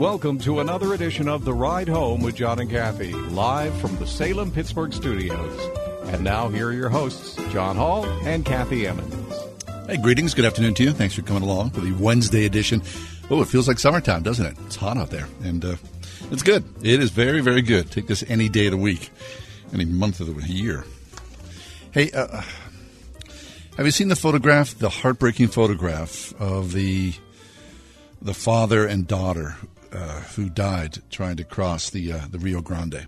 Welcome to another edition of The Ride Home with John and Kathy, live from the Salem Pittsburgh studios. And now, here are your hosts, John Hall and Kathy Emmons. Hey, greetings. Good afternoon to you. Thanks for coming along for the Wednesday edition. Oh, it feels like summertime, doesn't it? It's hot out there. And uh, it's good. It is very, very good. Take this any day of the week, any month of the year. Hey, uh, have you seen the photograph, the heartbreaking photograph of the the father and daughter uh, who died trying to cross the uh, the Rio Grande?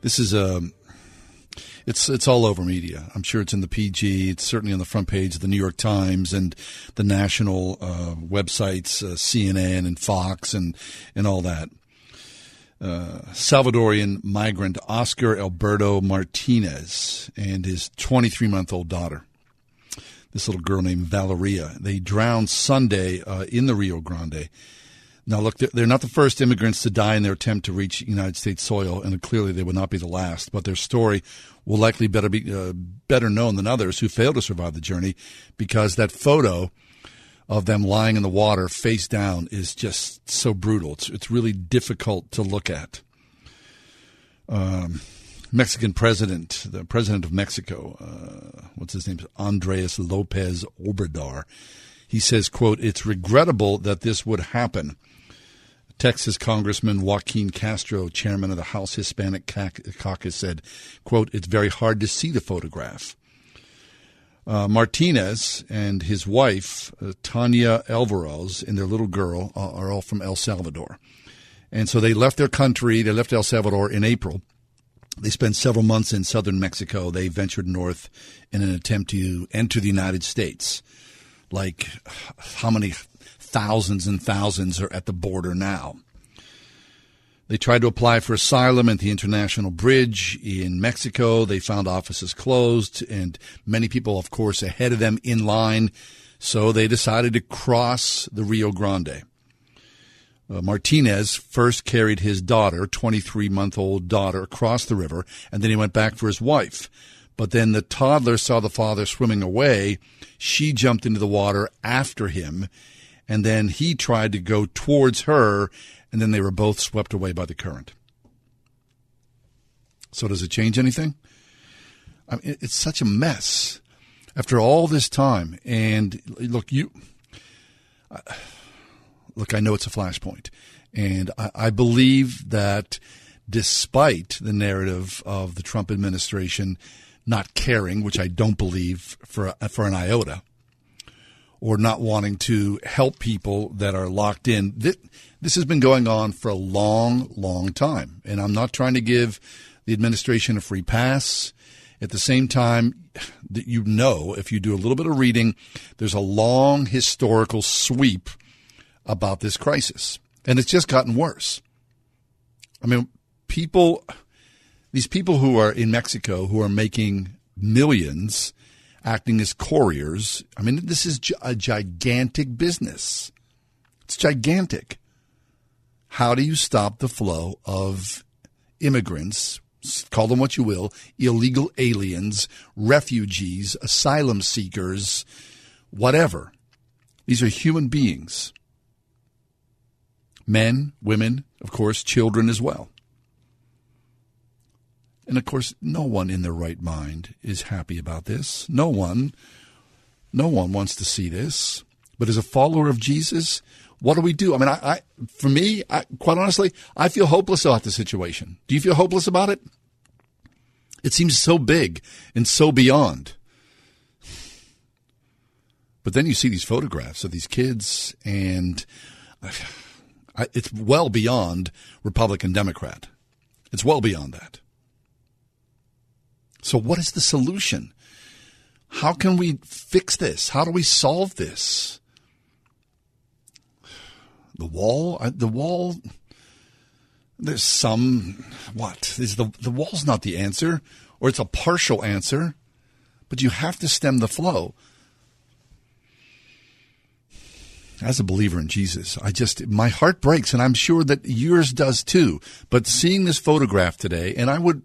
This is a um, it's it's all over media. I'm sure it's in the PG. It's certainly on the front page of the New York Times and the national uh, websites, uh, CNN and Fox and and all that. Uh, Salvadorian migrant Oscar Alberto Martinez and his 23 month old daughter. This little girl named Valeria. They drowned Sunday uh, in the Rio Grande. Now, look, they're not the first immigrants to die in their attempt to reach United States soil, and clearly they would not be the last. But their story will likely better be uh, better known than others who failed to survive the journey, because that photo of them lying in the water face down is just so brutal. It's it's really difficult to look at. Um, Mexican president, the president of Mexico, uh, what's his name? Andres Lopez Obrador. He says, "quote It's regrettable that this would happen." Texas Congressman Joaquin Castro, chairman of the House Hispanic Caucus, said, quote, It's very hard to see the photograph. Uh, Martinez and his wife, uh, Tanya Alvarez, and their little girl uh, are all from El Salvador. And so they left their country, they left El Salvador in April. They spent several months in southern Mexico. They ventured north in an attempt to enter the United States. Like, how many thousands and thousands are at the border now. They tried to apply for asylum at the International Bridge in Mexico. They found offices closed, and many people, of course, ahead of them in line. So they decided to cross the Rio Grande. Uh, Martinez first carried his daughter, 23 month old daughter, across the river, and then he went back for his wife. But then the toddler saw the father swimming away. She jumped into the water after him, and then he tried to go towards her, and then they were both swept away by the current. So, does it change anything? I mean, it's such a mess after all this time. And look, you look. I know it's a flashpoint, and I, I believe that despite the narrative of the Trump administration not caring, which I don't believe for for an iota, or not wanting to help people that are locked in. This, this has been going on for a long, long time. And I'm not trying to give the administration a free pass. At the same time, that you know, if you do a little bit of reading, there's a long historical sweep about this crisis. And it's just gotten worse. I mean, people, these people who are in Mexico who are making millions acting as couriers. I mean, this is a gigantic business. It's gigantic. How do you stop the flow of immigrants, call them what you will, illegal aliens, refugees, asylum seekers, whatever? These are human beings. Men, women, of course, children as well. And of course, no one in their right mind is happy about this. No one, no one wants to see this. But as a follower of Jesus, what do we do? I mean, I, I for me, I, quite honestly, I feel hopeless about the situation. Do you feel hopeless about it? It seems so big and so beyond. But then you see these photographs of these kids, and it's well beyond Republican Democrat. It's well beyond that. So, what is the solution? How can we fix this? How do we solve this? The wall, uh, the wall. There's some what is the the wall's not the answer, or it's a partial answer, but you have to stem the flow. As a believer in Jesus, I just my heart breaks, and I'm sure that yours does too. But seeing this photograph today, and I would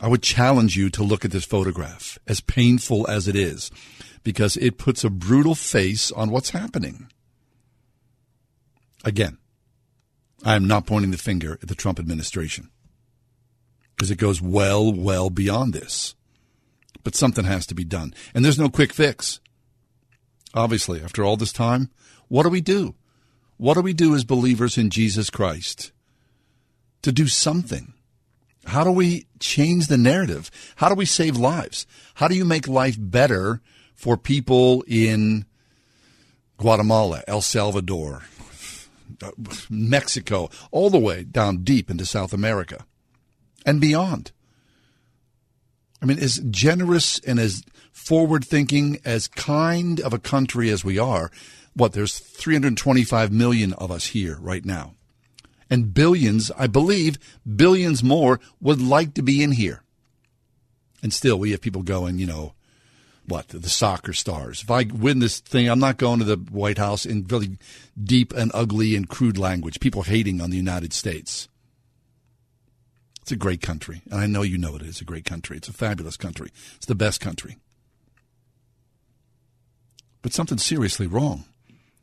I would challenge you to look at this photograph, as painful as it is, because it puts a brutal face on what's happening. Again, I am not pointing the finger at the Trump administration because it goes well, well beyond this. But something has to be done. And there's no quick fix. Obviously, after all this time, what do we do? What do we do as believers in Jesus Christ to do something? How do we change the narrative? How do we save lives? How do you make life better for people in Guatemala, El Salvador, Mexico, all the way down deep into South America and beyond? I mean, as generous and as forward thinking, as kind of a country as we are, what, there's 325 million of us here right now and billions, I believe, billions more would like to be in here. And still, we have people going, you know, what, the soccer stars. If I win this thing, I'm not going to the White House in really deep and ugly and crude language, people hating on the United States. It's a great country, and I know you know it is a great country. It's a fabulous country. It's the best country. But something's seriously wrong.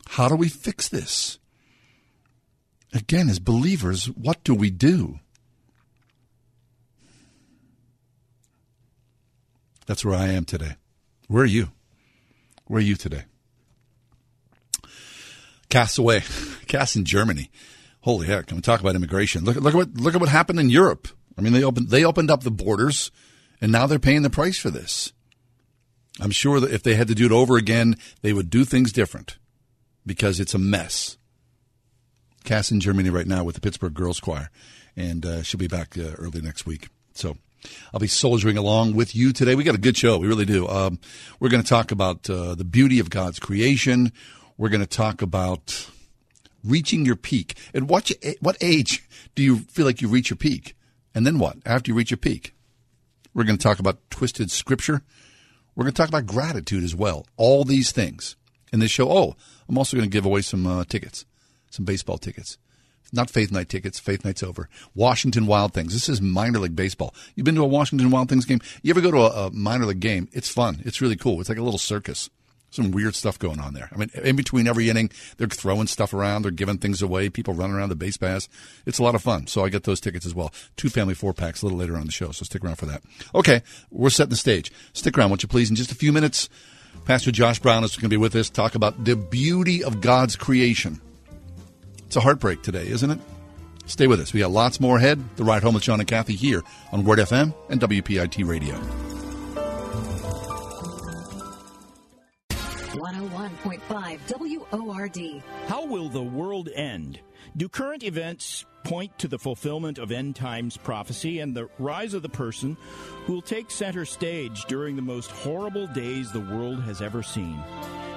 How do we fix this? Again, as believers, what do we do? That's where I am today. Where are you? Where are you today? Cast away. Cast in Germany. Holy heck! Can we talk about immigration? Look, look at what look at what happened in Europe. I mean, they opened they opened up the borders, and now they're paying the price for this. I'm sure that if they had to do it over again, they would do things different because it's a mess. Cass in Germany right now with the Pittsburgh Girls Choir, and uh, she'll be back uh, early next week. So I'll be soldiering along with you today. We got a good show. We really do. Um, we're going to talk about uh, the beauty of God's creation. We're going to talk about reaching your peak. At what, what age do you feel like you reach your peak? And then what? After you reach your peak? We're going to talk about twisted scripture. We're going to talk about gratitude as well. All these things in this show. Oh, I'm also going to give away some uh, tickets some baseball tickets. Not Faith Night tickets. Faith Night's over. Washington Wild Things. This is minor league baseball. You've been to a Washington Wild Things game? You ever go to a, a minor league game? It's fun. It's really cool. It's like a little circus some weird stuff going on there. I mean, in between every inning, they're throwing stuff around, they're giving things away, people running around the base paths. It's a lot of fun. So I get those tickets as well. Two family four packs a little later on the show. So stick around for that. Okay, we're setting the stage. Stick around, won't you please? In just a few minutes, Pastor Josh Brown is going to be with us, talk about the beauty of God's creation. It's a heartbreak today, isn't it? Stay with us. We got lots more ahead. The Ride Home with John and Kathy here on Word FM and WPIT Radio. 101.5 WORD. How will the world end? Do current events point to the fulfillment of end times prophecy and the rise of the person who will take center stage during the most horrible days the world has ever seen?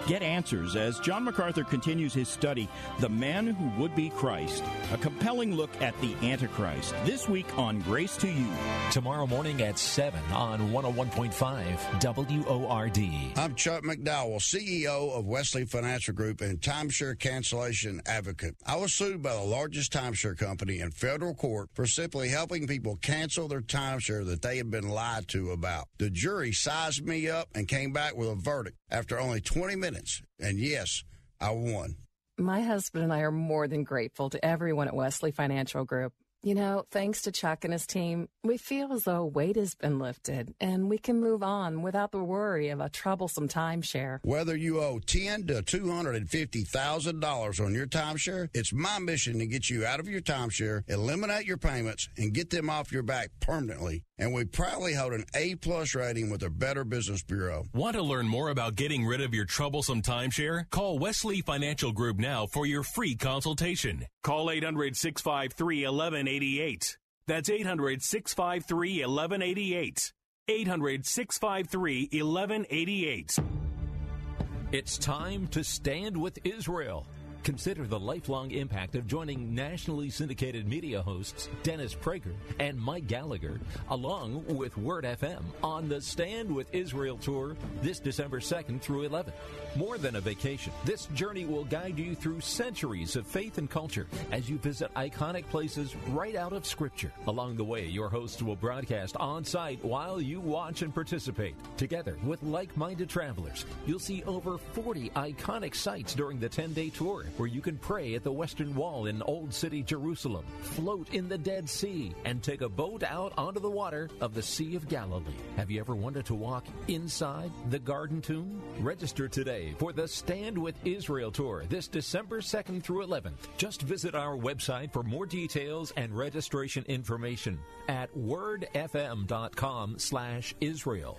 Get answers as John MacArthur continues his study, The Man Who Would Be Christ, a compelling look at the Antichrist, this week on Grace to You. Tomorrow morning at 7 on 101.5 WORD. I'm Chuck McDowell, CEO of Wesley Financial Group and timeshare cancellation advocate. I was sued by the largest timeshare company in federal court for simply helping people cancel their timeshare that they had been lied to about. The jury sized me up and came back with a verdict after only 20 minutes minutes. And yes, I won. My husband and I are more than grateful to everyone at Wesley Financial Group. You know, thanks to Chuck and his team, we feel as though weight has been lifted and we can move on without the worry of a troublesome timeshare. Whether you owe ten to two hundred and fifty thousand dollars on your timeshare, it's my mission to get you out of your timeshare, eliminate your payments, and get them off your back permanently. And we proudly hold an A plus rating with the Better Business Bureau. Want to learn more about getting rid of your troublesome timeshare? Call Wesley Financial Group now for your free consultation. Call 800 653 1188. That's 800 653 1188. 800 653 1188. It's time to stand with Israel. Consider the lifelong impact of joining nationally syndicated media hosts Dennis Prager and Mike Gallagher, along with Word FM, on the Stand with Israel tour this December 2nd through 11th. More than a vacation, this journey will guide you through centuries of faith and culture as you visit iconic places right out of Scripture. Along the way, your hosts will broadcast on site while you watch and participate. Together with like minded travelers, you'll see over 40 iconic sites during the 10 day tour where you can pray at the Western Wall in Old City, Jerusalem, float in the Dead Sea, and take a boat out onto the water of the Sea of Galilee. Have you ever wanted to walk inside the Garden Tomb? Register today for the Stand with Israel tour this December 2nd through 11th. Just visit our website for more details and registration information at wordfm.com slash Israel.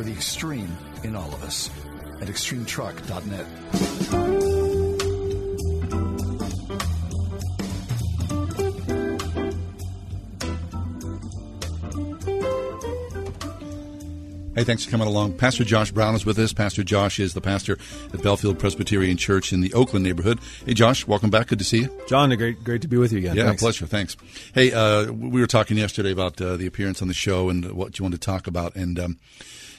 for the extreme in all of us at extremetruck.net. Hey, thanks for coming along. Pastor Josh Brown is with us. Pastor Josh is the pastor at Bellefield Presbyterian Church in the Oakland neighborhood. Hey, Josh, welcome back. Good to see you. John, great, great to be with you again. Yeah, Thanks. pleasure. Thanks. Hey, uh, we were talking yesterday about uh, the appearance on the show and what you wanted to talk about, and um,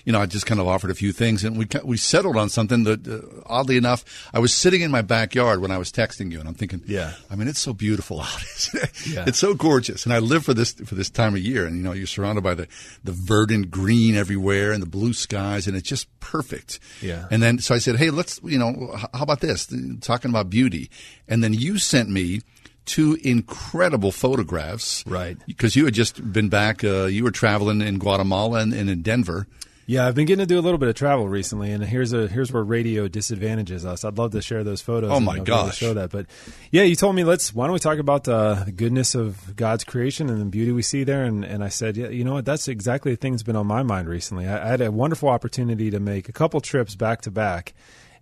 you know, I just kind of offered a few things, and we we settled on something that, uh, oddly enough, I was sitting in my backyard when I was texting you, and I'm thinking, yeah, I mean, it's so beautiful out, it? Yeah. It's so gorgeous, and I live for this for this time of year, and you know, you're surrounded by the the verdant green everywhere and the blue skies, and it's just perfect. Yeah. And then so I said, hey, let's you know, how about this? Talking about beauty, and then you sent me two incredible photographs, right? Because you had just been back, uh, you were traveling in Guatemala and, and in Denver. Yeah, I've been getting to do a little bit of travel recently, and here's a here's where radio disadvantages us. I'd love to share those photos. Oh, my you know, be able to gosh. show that. But yeah, you told me let's why don't we talk about uh, the goodness of God's creation and the beauty we see there? And and I said, yeah, you know what? That's exactly the thing that's been on my mind recently. I, I had a wonderful opportunity to make a couple trips back to back.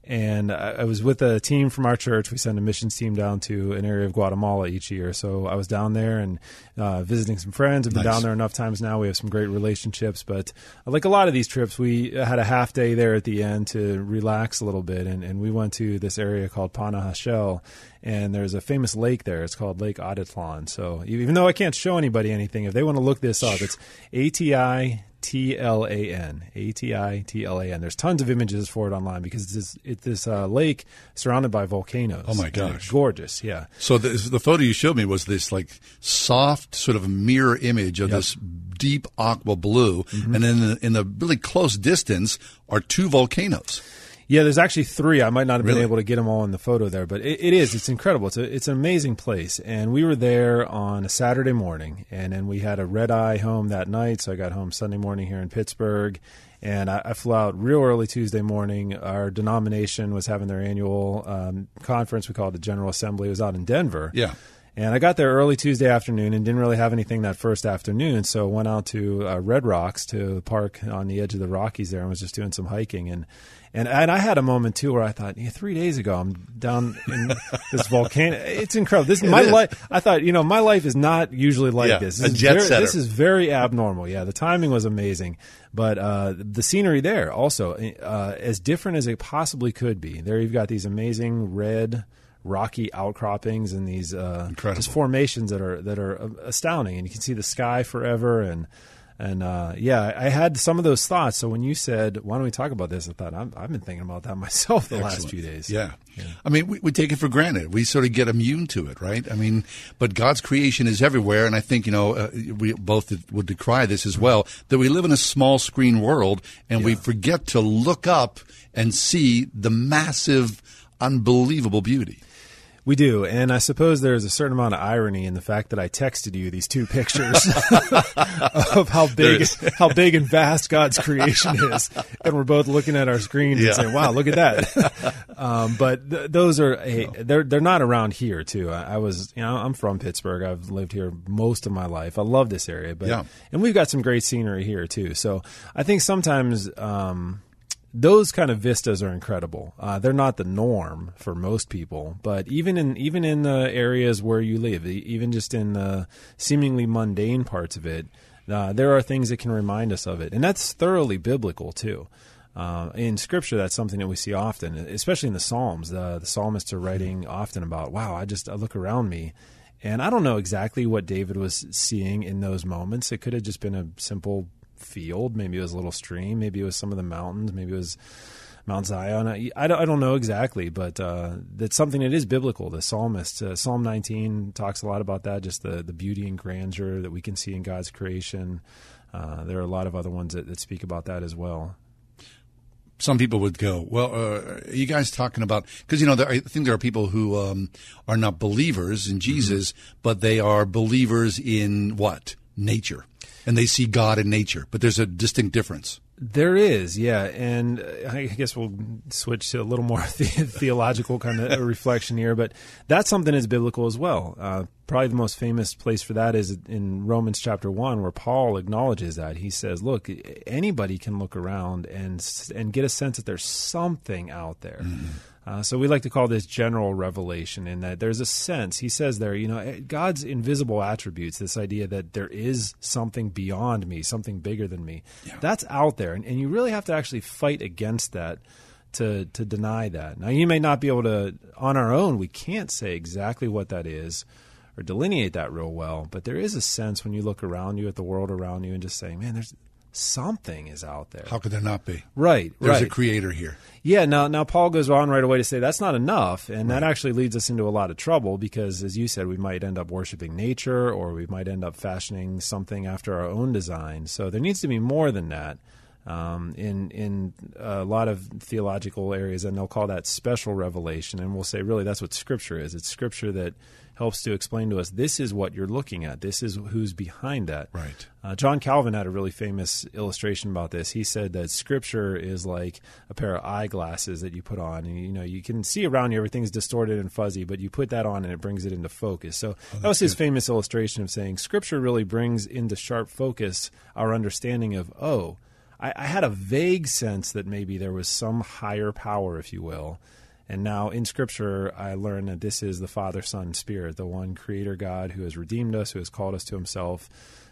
And I was with a team from our church. We send a missions team down to an area of Guatemala each year. So I was down there and uh, visiting some friends. I've been Nice. down there enough times now. We have some great relationships. But like a lot of these trips, we had a half day there at the end to relax a little bit. And, and we went to this area called Panajachel. And there's a famous lake there. It's called Lake Atitlan. So even though I can't show anybody anything, if they want to look this up, it's A T I T L A N. A T I T L A N. There's tons of images for it online because it's this, it's this uh, lake surrounded by volcanoes. Oh, my gosh. it's gorgeous, yeah. So the, the photo you showed me was this like soft sort of mirror image of Yep. this deep aqua blue, and then in the, in the really close distance are two volcanoes. Yeah, there's actually three. I might not have Really? been able to get them all in the photo there, but it, it is. It's incredible. It's a, it's an amazing place. And we were there on a Saturday morning, and then we had a red eye home that night. So I got home Sunday morning here in Pittsburgh, and I, I flew out real early Tuesday morning. Our denomination was having their annual um, conference. We called it the General Assembly. It was out in Denver. Yeah. And I got there early Tuesday afternoon and didn't really have anything that first afternoon. So went out to uh, Red Rocks to the park on the edge of the Rockies there and was just doing some hiking. And and and I had a moment too where I thought, yeah, three days ago I'm down in this volcano. It's incredible. This It my is. life. I thought, you know, my life is not usually like Yeah, this. a This is jet very, setter. This is very abnormal. Yeah, the timing was amazing, but uh, the scenery there also uh, as different as it possibly could be. There you've got these amazing red rocky outcroppings and these uh, just formations that are that are uh, astounding, and you can see the sky forever and. And uh, yeah, I had some of those thoughts. So when you said, "Why don't we talk about this?" I thought I'm, I've been thinking about that myself the last few days. Yeah. I mean, we, we take it for granted. We sort of get immune to it, right? I mean, but God's creation is everywhere, and I think you know uh, we both would decry this as well that we live in a small screen world, and we forget to look up and see the massive, unbelievable beauty. We do, and I suppose there's a certain amount of irony in the fact that I texted you these two pictures of how big how big and vast God's creation is, and we're both looking at our screens Yeah. and saying, "Wow, look at that!" um, but th- those are hey, they're they're not around here too. I, I was you know I'm from Pittsburgh. I've lived here most of my life. I love this area, but Yeah. and we've got some great scenery here too. So I think sometimes. Um, those kind of vistas are incredible. Uh, they're not the norm for most people, but even in even in the areas where you live, even just in the seemingly mundane parts of it, uh, there are things that can remind us of it, and that's thoroughly biblical too. Uh, in Scripture, that's something that we see often, especially in the Psalms. The, the psalmists are writing often about, "Wow, I just I look around me." And I don't know exactly what David was seeing in those moments. It could have just been a simple field. Maybe it was a little stream. Maybe it was some of the mountains. Maybe it was Mount Zion. I, I, don't, I don't know exactly, but uh, that's something that is biblical. The psalmist, uh, Psalm 19, talks a lot about that, just the, the beauty and grandeur that we can see in God's creation. Uh, there are a lot of other ones that, that speak about that as well. some people would go, well, uh, are you guys talking about, because, you know, there, I think there are people who um, are not believers in Jesus, but they are believers in what? Nature. And they see God in nature, but there's a distinct difference. There is, yeah, and I guess we'll switch to a little more the- theological kind of reflection here, but that's something that's biblical as well. Uh, probably the most famous place for that is in Romans chapter one, where Paul acknowledges that he says, "Look, anybody can look around and and get a sense that there's something out there." Uh, so we like to call this general revelation, in that there's a sense. He says there, you know, eh, God's invisible attributes, this idea that there is something beyond me, something bigger than me, that's out there, and, and you really have to actually fight against that to to deny that. Now, you may not be able to on our own. We can't say exactly what that is or delineate that real well, but there is a sense when you look around you at the world around you and just saying, man, there's something is out there. How could there not be? Right, There's right. a creator here. Yeah, now now Paul goes on right away to say that's not enough, and that actually leads us into a lot of trouble because, as you said, we might end up worshiping nature, or we might end up fashioning something after our own design. So there needs to be more than that. Um, in in a lot of theological areas, and they'll call that special revelation, and we'll say really that's what Scripture is. It's Scripture that helps to explain to us this is what you're looking at. This is who's behind that. Right. Uh, John Calvin had a really famous illustration about this. He said that Scripture is like a pair of eyeglasses that you put on, and you know you can see around you everything's distorted and fuzzy, but you put that on and it brings it into focus. So that was his famous illustration of saying Scripture really brings into sharp focus our understanding of oh, I, I had a vague sense that maybe there was some higher power, if you will. And now in Scripture, I learn that this is the Father, Son, Spirit, the one Creator God who has redeemed us, who has called us to Himself,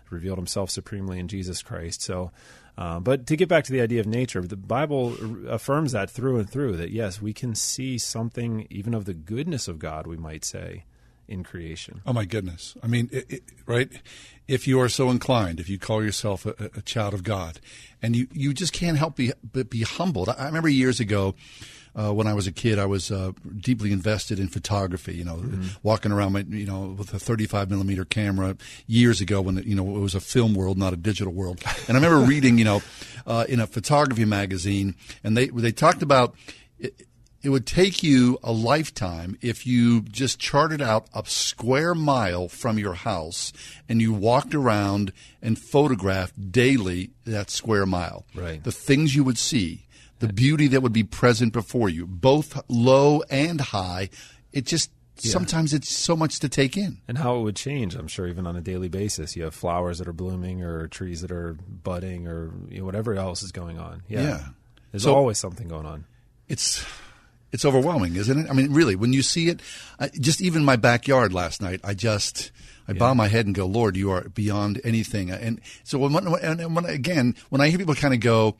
revealed Himself supremely in Jesus Christ. So, uh, but to get back to the idea of nature, the Bible affirms that through and through that yes, we can see something even of the goodness of God, we might say, in creation. Oh my goodness! I mean, it, it, right? If you are so inclined, if you call yourself a, a child of God, and you you just can't help be, but be humbled. I remember years ago. Uh, when I was a kid, I was uh, deeply invested in photography. You know, walking around, my, you know, with a 35 millimeter camera years ago when you know it was a film world, not a digital world. And I remember reading, you know, uh, in a photography magazine, and they they talked about. It, it would take you a lifetime if you just charted out a square mile from your house and you walked around and photographed daily that square mile. Right. The things you would see, the beauty that would be present before you, both low and high. It just Yeah. sometimes it's so much to take in. And how it would change, I'm sure, even on a daily basis. You have flowers that are blooming, or trees that are budding, or you know, whatever else is going on. Yeah, Yeah. there's So- always something going on. It's it's overwhelming, isn't it? I mean, really, when you see it, I, just even my backyard last night, I just I bow my head and go, Lord, you are beyond anything. And so when, when, and when again, when I hear people kind of go,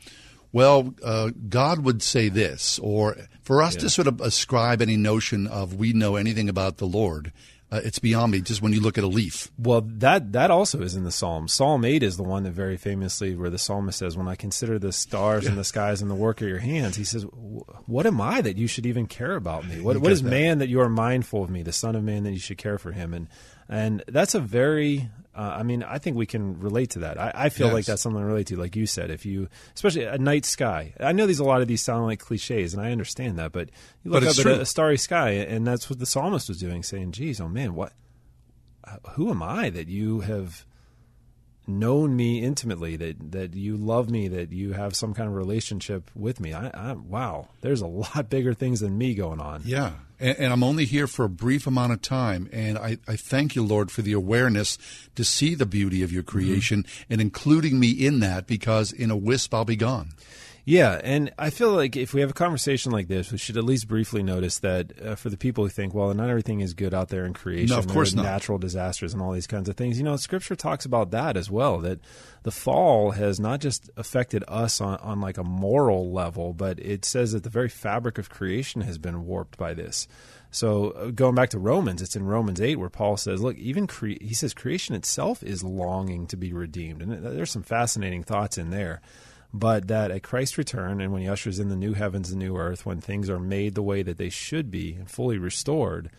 well, uh, God would say this, or for us to sort of ascribe any notion of we know anything about the Lord, uh, it's beyond me. Just when you look at a leaf, Well, that that also is in the Psalms. Psalm eight is the one that very famously, where the psalmist says, "When I consider the stars and the skies and the work of your hands," he says, "Wh- "What am I that you should even care about me? What what is that. man that you are mindful of me? The Son of Man that you should care for him?" And And that's a very uh, I mean, I think we can relate to that. I, I feel Yes. like that's something to relate to. Like you said, if you, especially a night sky. I know these a lot of these sound like cliches, and I understand that. But you look But up at a, a starry sky, and that's what the psalmist was doing, saying, "Geez, oh man, what? uh, Who am I that you have known me intimately? That that you love me? That you have some kind of relationship with me? I, I wow, there's a lot bigger things than me going on. Yeah. And, and I'm only here for a brief amount of time. And I, I thank you, Lord, for the awareness to see the beauty of your creation mm-hmm. and including me in that because in a wisp I'll be gone. Yeah, and I feel like if we have a conversation like this, we should at least briefly notice that uh, for the people who think, well, not everything is good out there in creation, No, of course not. natural disasters and all these kinds of things. You know, Scripture talks about that as well. That the fall has not just affected us on, on like a moral level, but it says that the very fabric of creation has been warped by this. So uh, going back to Romans, it's in Romans eight where Paul says, "Look, even cre- he says creation itself is longing to be redeemed," and there's some fascinating thoughts in there but that at Christ's return and when he ushers in the new heavens and new earth, when things are made the way that they should be and fully restored,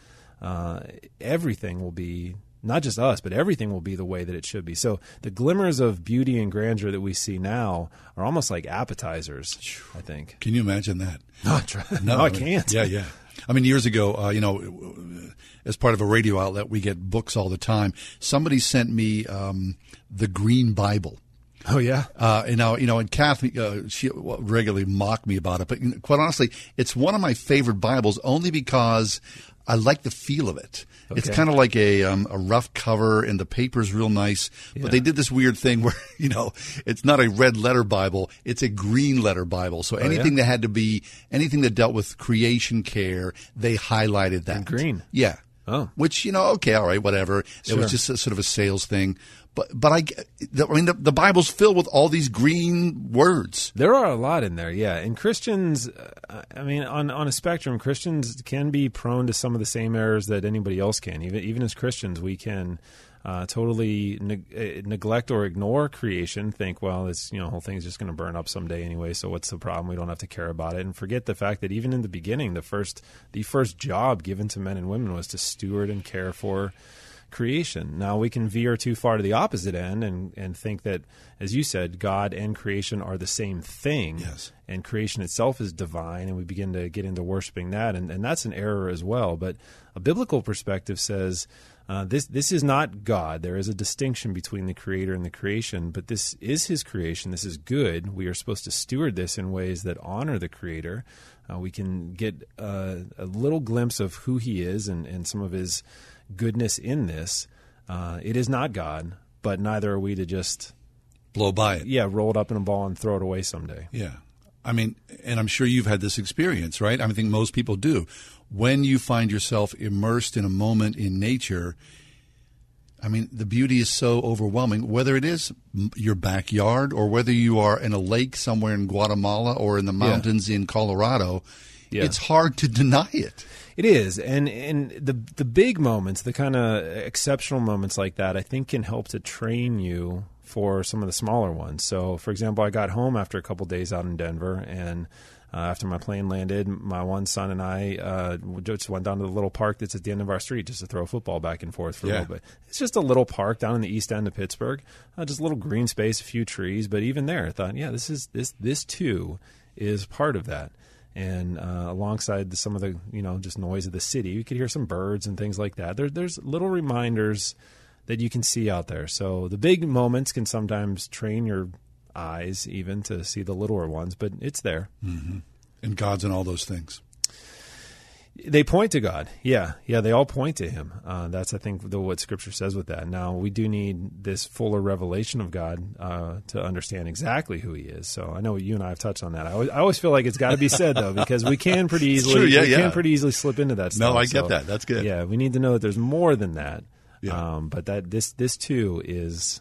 uh, everything will be not just us, but everything will be the way that it should be. So the glimmers of beauty and grandeur that we see now are almost like appetizers. I think. Can you imagine that? No, try- no, I can't. Yeah, yeah. I mean, years ago, uh, you know, as part of a radio outlet, we get books all the time. Somebody sent me um, the Green Bible. Oh yeah. Uh, and now, you know, and Kathy, uh, she regularly mocked me about it, but you know, quite honestly, it's one of my favorite Bibles only because I like the feel of it. It's kind of like a um, a rough cover, and the paper's real nice. Yeah. But they did this weird thing where you know it's not a red letter Bible; it's a green letter Bible. So Oh, anything yeah? that had to be anything that dealt with creation care, they highlighted that In green. Yeah. Oh. Which you know, okay, all right, whatever. It was just a, sort of a sales thing. But but I, I mean, the, the Bible's filled with all these green words. There are a lot in there, yeah. And Christians, uh, I mean, on on a spectrum, Christians can be prone to some of the same errors that anybody else can. Even even as Christians, we can uh, totally uh, neglect or ignore creation. Think, well, this you know whole thing's just going to burn up someday anyway. So what's the problem? We don't have to care about it, and forget the fact that even in the beginning, the first the first job given to men and women was to steward and care for creation. Now we can veer too far to the opposite end and, and think that, as you said, God and creation are the same thing. Yes. And creation itself is divine, and we begin to get into worshiping that, and, and that's an error as well. But a biblical perspective says uh, this this is not God. There is a distinction between the creator and the creation, but this is his creation. This is good. We are supposed to steward this in ways that honor the creator. Uh, we can get uh, a little glimpse of who he is and, and some of his goodness in this. Uh, it is not God, but neither are we to just Blow by it. yeah roll it up in a ball and throw it away someday. Yeah. I mean, and I'm sure you've had this experience, right? I think most people do. When you find yourself immersed in a moment in nature, I mean, the beauty is so overwhelming, whether it is your backyard or whether you are in a lake somewhere in Guatemala or in the mountains in Colorado, Yeah. it's hard to deny it. It is, and and the the big moments, the kind of exceptional moments like that, I think can help to train you for some of the smaller ones. So, for example, I got home after a couple days out in Denver, and uh, after my plane landed, my one son and I uh, just went down to the little park that's at the end of our street just to throw a football back and forth for a little bit. It's just a little park down in the east end of Pittsburgh, uh, just a little green space, a few trees, but even there, I thought, yeah, this is this this too is part of that and uh, alongside the, some of the you know just noise of the city, you could hear some birds and things like that. There, there's little reminders that you can see out there. So the big moments can sometimes train your eyes even to see the littler ones, but it's there. Mm-hmm. And God's in all those things. They point to God. Yeah, yeah, they all point to Him. Uh, that's I think the, what Scripture says with that. Now we do need this fuller revelation of God uh, to understand exactly who He is. So I know you and I have touched on that. I always, I always feel like it's got to be said though because we can pretty easily true, yeah, we yeah. can pretty easily slip into that. No. I get So, that. That's good. Yeah, we need to know that there's more than that. Yeah. Um, but that this this too is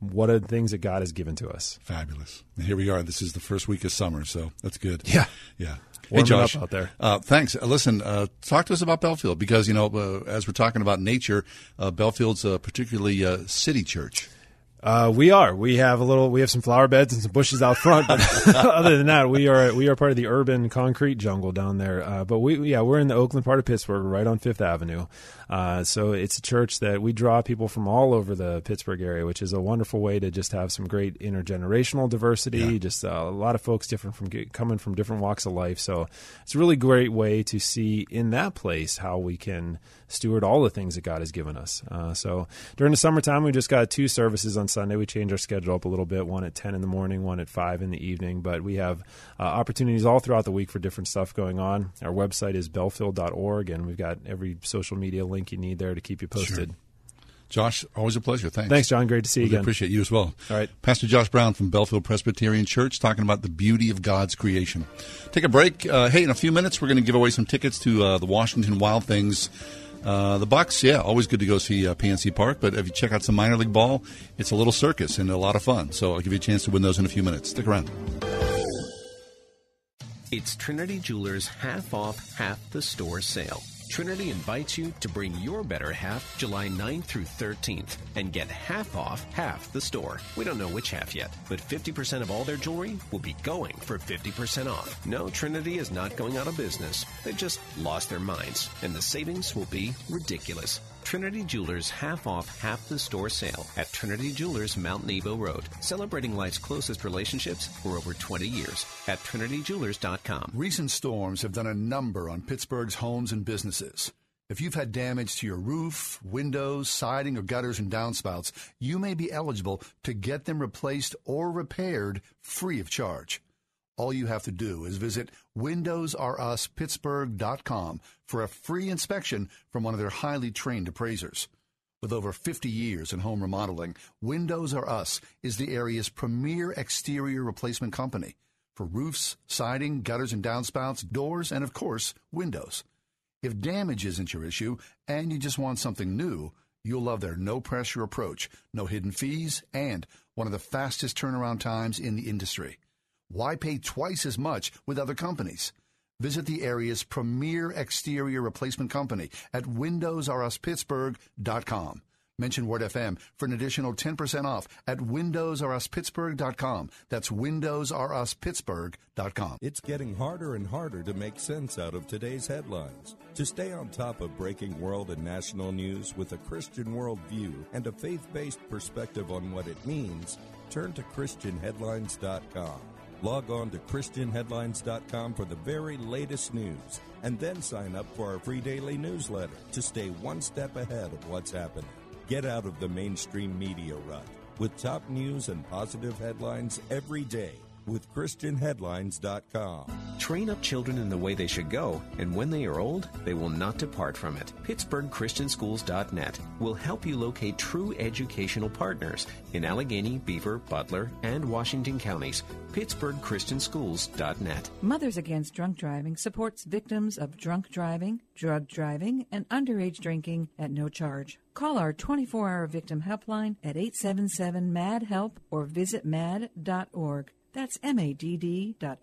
what are the things that God has given to us. Fabulous. And here we are. This is the first week of summer, so that's good. Yeah. Yeah. Warming hey, Josh. out there. Uh, thanks. Uh, listen, uh, talk to us about Bellefield because, you know, uh, as we're talking about nature, uh, Bellefield's a particularly uh, city church. Uh, we are. We have a little. We have some flower beds and some bushes out front. But other than that, we are we are part of the urban concrete jungle down there. Uh, but we yeah we're in the Oakland part of Pittsburgh, right on Fifth Avenue. Uh, so it's a church that we draw people from all over the Pittsburgh area, which is a wonderful way to just have some great intergenerational diversity. Yeah. Just uh, a lot of folks different from coming from different walks of life. So it's a really great way to see in that place how we can steward all the things that God has given us. Uh, so during the summertime, we just got two services on Sunday. We change our schedule up a little bit, one at 10 in the morning, one at 5 in the evening. But we have uh, opportunities all throughout the week for different stuff going on. Our website is bellefield.org, and we've got every social media link you need there to keep you posted. Sure. Josh, always a pleasure. Thanks. Thanks, John. Great to see you really again. Appreciate you as well. All right. Pastor Josh Brown from Bellefield Presbyterian Church talking about the beauty of God's creation. Take a break. Uh, hey, in a few minutes, we're going to give away some tickets to uh, the Washington Wild Things. Uh, the Bucks, yeah, always good to go see uh, PNC Park. But if you check out some minor league ball, it's a little circus and a lot of fun. So I'll give you a chance to win those in a few minutes. Stick around. It's Trinity Jewelers half off, half the store sale. Trinity invites you to bring your better half July 9th through 13th and get half off half the store. We don't know which half yet, but 50% of all their jewelry will be going for 50% off. No, Trinity is not going out of business. They just lost their minds, and the savings will be ridiculous. Trinity Jewelers half off half the store sale at Trinity Jewelers Mount Nebo Road, celebrating life's closest relationships for over 20 years at trinityjewelers.com. Recent storms have done a number on Pittsburgh's homes and businesses. If you've had damage to your roof, windows, siding, or gutters and downspouts, you may be eligible to get them replaced or repaired free of charge. All you have to do is visit WindowsRUsPittsburgh.com for a free inspection from one of their highly trained appraisers. With over 50 years in home remodeling, Windows R Us is the area's premier exterior replacement company for roofs, siding, gutters and downspouts, doors, and of course, windows. If damage isn't your issue and you just want something new, you'll love their no pressure approach, no hidden fees, and one of the fastest turnaround times in the industry. Why pay twice as much with other companies? Visit the area's premier exterior replacement company at WindowsRUsPittsburgh.com. Mention Word FM for an additional 10% off at WindowsRUsPittsburgh.com. That's WindowsRUsPittsburgh.com. It's getting harder and harder to make sense out of today's headlines. To stay on top of breaking world and national news with a Christian worldview and a faith based perspective on what it means, turn to ChristianHeadlines.com. Log on to ChristianHeadlines.com for the very latest news and then sign up for our free daily newsletter to stay one step ahead of what's happening. Get out of the mainstream media rut with top news and positive headlines every day with ChristianHeadlines.com. Train up children in the way they should go, and when they are old, they will not depart from it. PittsburghChristianSchools.net will help you locate true educational partners in Allegheny, Beaver, Butler, and Washington counties. PittsburghChristianSchools.net. Mothers Against Drunk Driving supports victims of drunk driving, drug driving, and underage drinking at no charge. Call our 24 hour victim helpline at 877 MAD HELP or visit madd.org. That's M-A-D-D dot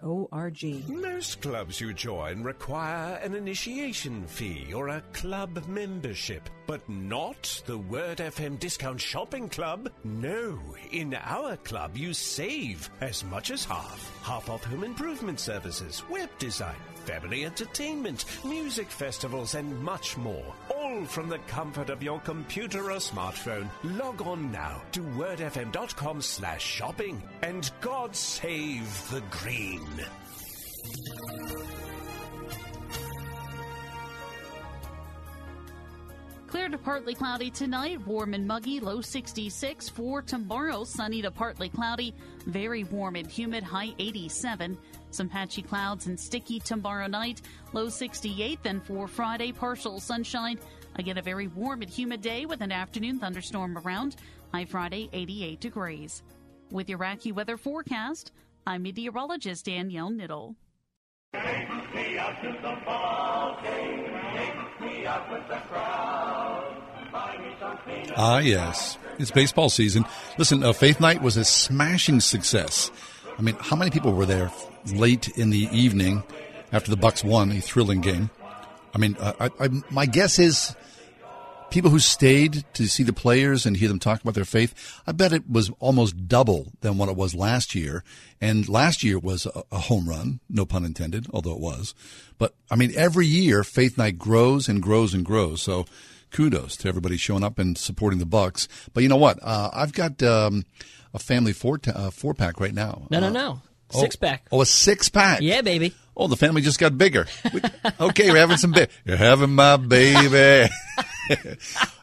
Most clubs you join require an initiation fee or a club membership, but not the Word FM Discount Shopping Club. No, in our club you save as much as half. Half off home improvement services, web design, family entertainment, music festivals, and much more. All from the comfort of your computer or smartphone. Log on now to wordfm.com slash shopping and God save the green. Clear to partly cloudy tonight, warm and muggy, low 66. For tomorrow, sunny to partly cloudy, very warm and humid, high 87. Some patchy clouds and sticky tomorrow night, low 68. Then for Friday, partial sunshine. Again, a very warm and humid day with an afternoon thunderstorm around, high Friday, 88 degrees. With your weather forecast, I'm meteorologist Danielle Niddle. Ah, yes. It's baseball season. Listen, uh, Faith Night was a smashing success. I mean, how many people were there late in the evening after the Bucks won a thrilling game? I mean, uh, I, I, my guess is people who stayed to see the players and hear them talk about their faith, I bet it was almost double than what it was last year. And last year was a, a home run, no pun intended, although it was. But I mean, every year Faith Night grows and grows and grows. So kudos to everybody showing up and supporting the Bucks. But you know what? Uh, I've got um, a family four t- uh, four pack right now. No, no, Uh, no. oh, Six pack. Oh, a six pack. Yeah, baby. Oh, the family just got bigger. Okay, we're having some big. You're having my baby.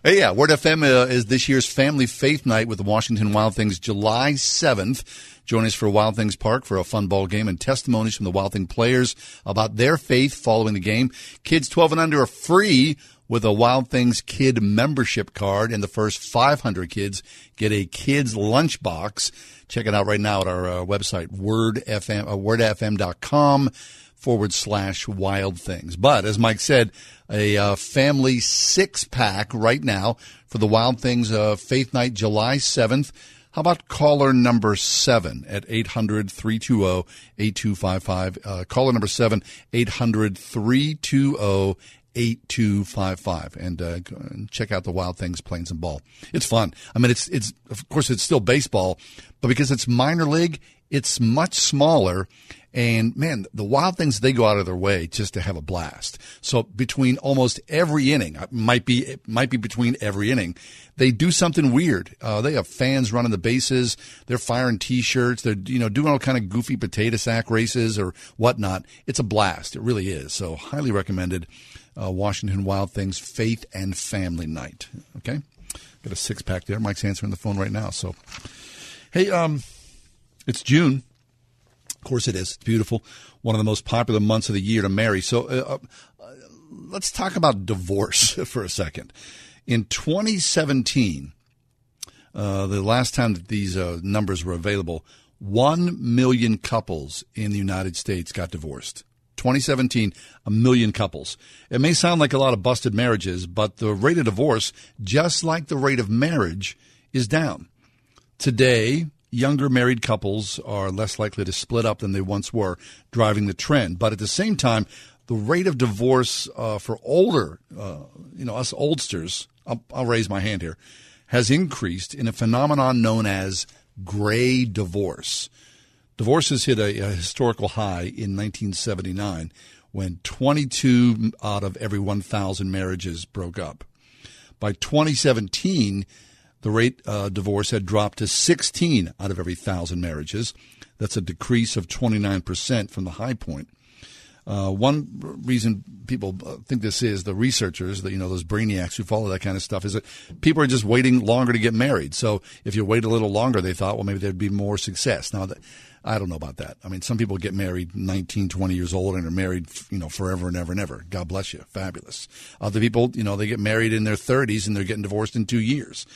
hey, yeah, Word FM uh, is this year's Family Faith Night with the Washington Wild Things, July 7th. Join us for Wild Things Park for a fun ball game and testimonies from the Wild Thing players about their faith following the game. Kids 12 and under are free with a Wild Things Kid membership card, and the first 500 kids get a kids lunchbox. Check it out right now at our uh, website, wordfm, uh, wordfm.com forward slash wild things. But as Mike said, a uh, family six pack right now for the Wild Things uh, Faith Night, July 7th. How about caller number seven at 800 320 8255? Uh, Caller number seven, 800 320 8255 and uh, check out the wild things playing some ball. It's fun. I mean it's it's of course it's still baseball but because it's minor league it's much smaller. And man the wild things they go out of their way just to have a blast. So between almost every inning uh, might be it might be between every inning they do something weird. Uh, they have fans running the bases. They're firing t-shirts. They're you know doing all kind of goofy potato sack races or whatnot. It's a blast. It really is. So highly recommended uh, Washington Wild Things Faith and Family Night. Okay, got a six pack there. Mike's answering the phone right now. So, hey, um, it's June. Of course, it is. It's beautiful. One of the most popular months of the year to marry. So, uh, uh, let's talk about divorce for a second. In 2017, uh, the last time that these uh, numbers were available, one million couples in the United States got divorced. 2017, a million couples. It may sound like a lot of busted marriages, but the rate of divorce, just like the rate of marriage, is down. Today, younger married couples are less likely to split up than they once were, driving the trend. But at the same time, the rate of divorce uh, for older, uh, you know, us oldsters, I'll, I'll raise my hand here, has increased in a phenomenon known as gray divorce. Divorces hit a, a, historical high in 1979 when 22 out of every 1,000 marriages broke up. By 2017, the rate of uh, divorce had dropped to 16 out of every 1,000 marriages. That's a decrease of 29% from the high point. Uh, one reason people uh, think this is the researchers, that you know those brainiacs who follow that kind of stuff, is that people are just waiting longer to get married. So if you wait a little longer, they thought, well, maybe there'd be more success. Now, that, I don't know about that. I mean, some people get married 19, 20 years old and are married, you know, forever and ever and ever. God bless you, fabulous. Other people, you know, they get married in their 30s and they're getting divorced in two years.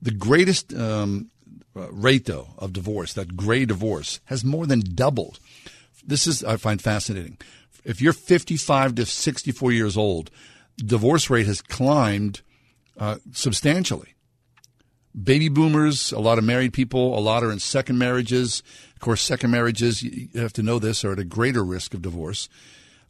The greatest um, rate, though, of divorce, that gray divorce, has more than doubled this is I find fascinating. If you're 55 to 64 years old, divorce rate has climbed uh, substantially. Baby boomers, a lot of married people, a lot are in second marriages. Of course, second marriages, you have to know this, are at a greater risk of divorce.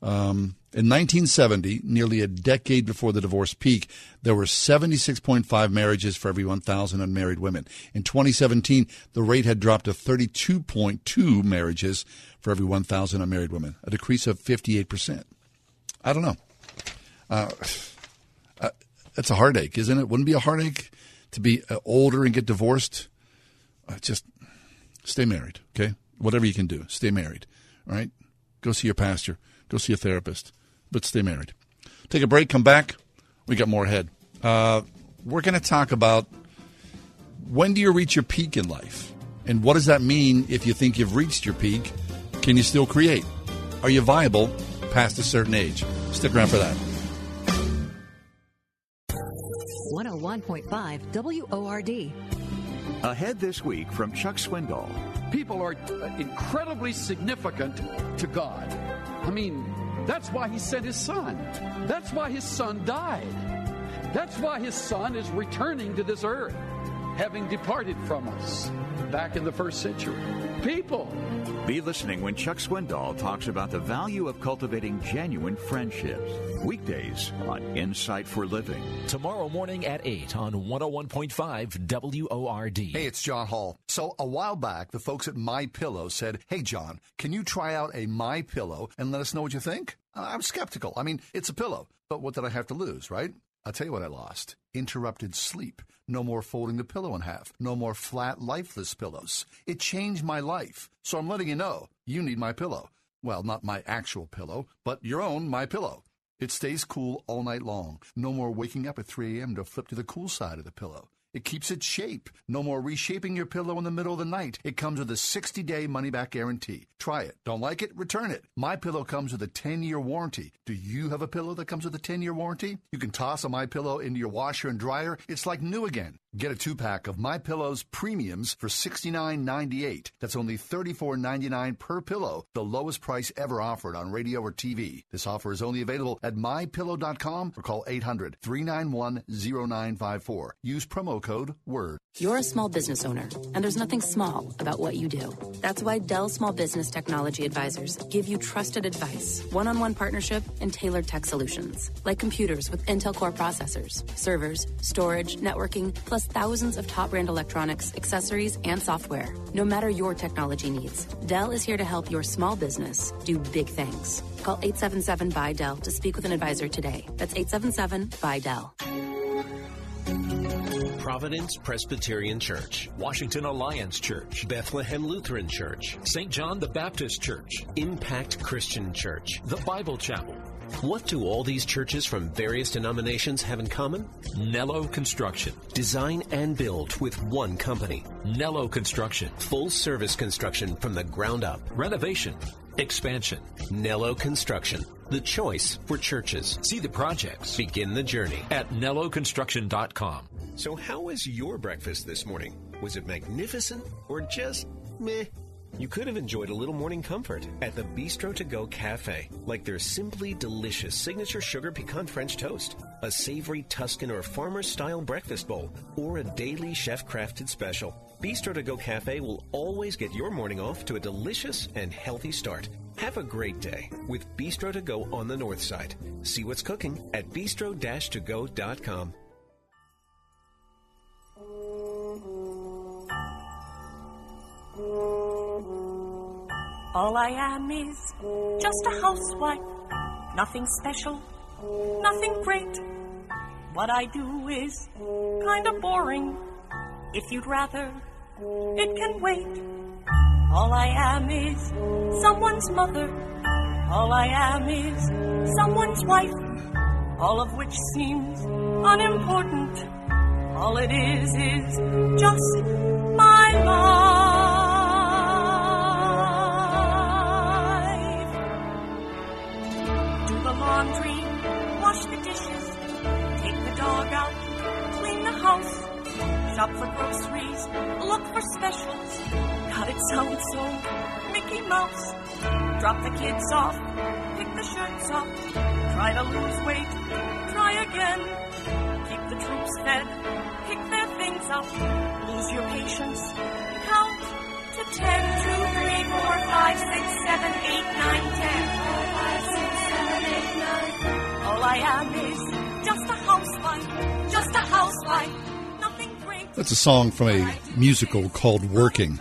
Um, in 1970, nearly a decade before the divorce peak, there were 76.5 marriages for every 1,000 unmarried women. In 2017, the rate had dropped to 32.2 marriages for every 1,000 unmarried women, a decrease of 58%. I don't know. Uh, uh, that's a heartache, isn't it? Wouldn't it be a heartache to be uh, older and get divorced? Uh, just stay married, okay? Whatever you can do, stay married, all right? Go see your pastor, go see a therapist, but stay married. Take a break, come back. We got more ahead. Uh, we're going to talk about when do you reach your peak in life? And what does that mean if you think you've reached your peak? Can you still create? Are you viable past a certain age? Stick around for that. 101.5 WORD. Ahead this week from Chuck Swindoll. People are uh, incredibly significant to God. I mean, that's why He sent His Son. That's why His Son died. That's why His Son is returning to this earth, having departed from us. Back in the first century. People. Be listening when Chuck Swindoll talks about the value of cultivating genuine friendships. Weekdays on Insight for Living. Tomorrow morning at 8 on 101.5 WORD. Hey, it's John Hall. So a while back, the folks at My Pillow said, "Hey, John, can you try out a My Pillow and let us know what you think?" Uh, I'm skeptical. I mean, it's a pillow, but what did I have to lose, right? I'll tell you what I lost. Interrupted sleep. No more folding the pillow in half. No more flat, lifeless pillows. It changed my life. So I'm letting you know, you need my pillow. Well, not my actual pillow, but your own my pillow. It stays cool all night long. No more waking up at 3 a.m. to flip to the cool side of the pillow. It keeps its shape. No more reshaping your pillow in the middle of the night. It comes with a 60-day money-back guarantee. Try it. Don't like it? Return it. My pillow comes with a 10-year warranty. Do you have a pillow that comes with a 10-year warranty? You can toss a My Pillow into your washer and dryer. It's like new again. Get a two-pack of My Pillow's premiums for $69.98. That's only $34.99 per pillow, the lowest price ever offered on radio or TV. This offer is only available at mypillow.com or call 800-391-0954. Use promo code WORD. You're a small business owner, and there's nothing small about what you do. That's why Dell Small Business Technology Advisors give you trusted advice, one on one partnership, and tailored tech solutions, like computers with Intel Core processors, servers, storage, networking, plus thousands of top brand electronics, accessories, and software. No matter your technology needs, Dell is here to help your small business do big things. Call 877 by Dell to speak with an advisor today. That's 877 by Dell. Providence Presbyterian Church, Washington Alliance Church, Bethlehem Lutheran Church, St. John the Baptist Church, Impact Christian Church, the Bible Chapel. What do all these churches from various denominations have in common? Nello Construction. Design and build with one company. Nello Construction. Full service construction from the ground up. Renovation. Expansion. Nello Construction. The choice for churches. See the projects. Begin the journey at nelloconstruction.com. So, how was your breakfast this morning? Was it magnificent or just meh? You could have enjoyed a little morning comfort at the Bistro to Go Cafe, like their simply delicious signature sugar pecan French toast, a savory Tuscan or farmer style breakfast bowl, or a daily chef crafted special. Bistro to Go Cafe will always get your morning off to a delicious and healthy start. Have a great day with Bistro to Go on the north side. See what's cooking at bistro-to-go.com. All I am is just a housewife. Nothing special, nothing great. What I do is kind of boring. If you'd rather, it can wait. All I am is someone's mother. All I am is someone's wife. All of which seems unimportant. All it is is just my life. Laundry, wash the dishes, take the dog out, clean the house, shop for groceries, look for specials. God, it sounds so Mickey Mouse. Drop the kids off, pick the shirts up, try to lose weight, try again. Keep the troops fed, pick their things up, lose your patience, count to ten, two, three, four, five, six, seven, eight, nine, ten. Five, six, seven, eight, nine. All I am is just a housewife, just a housewife. Nothing great. That's a song from a musical called Working.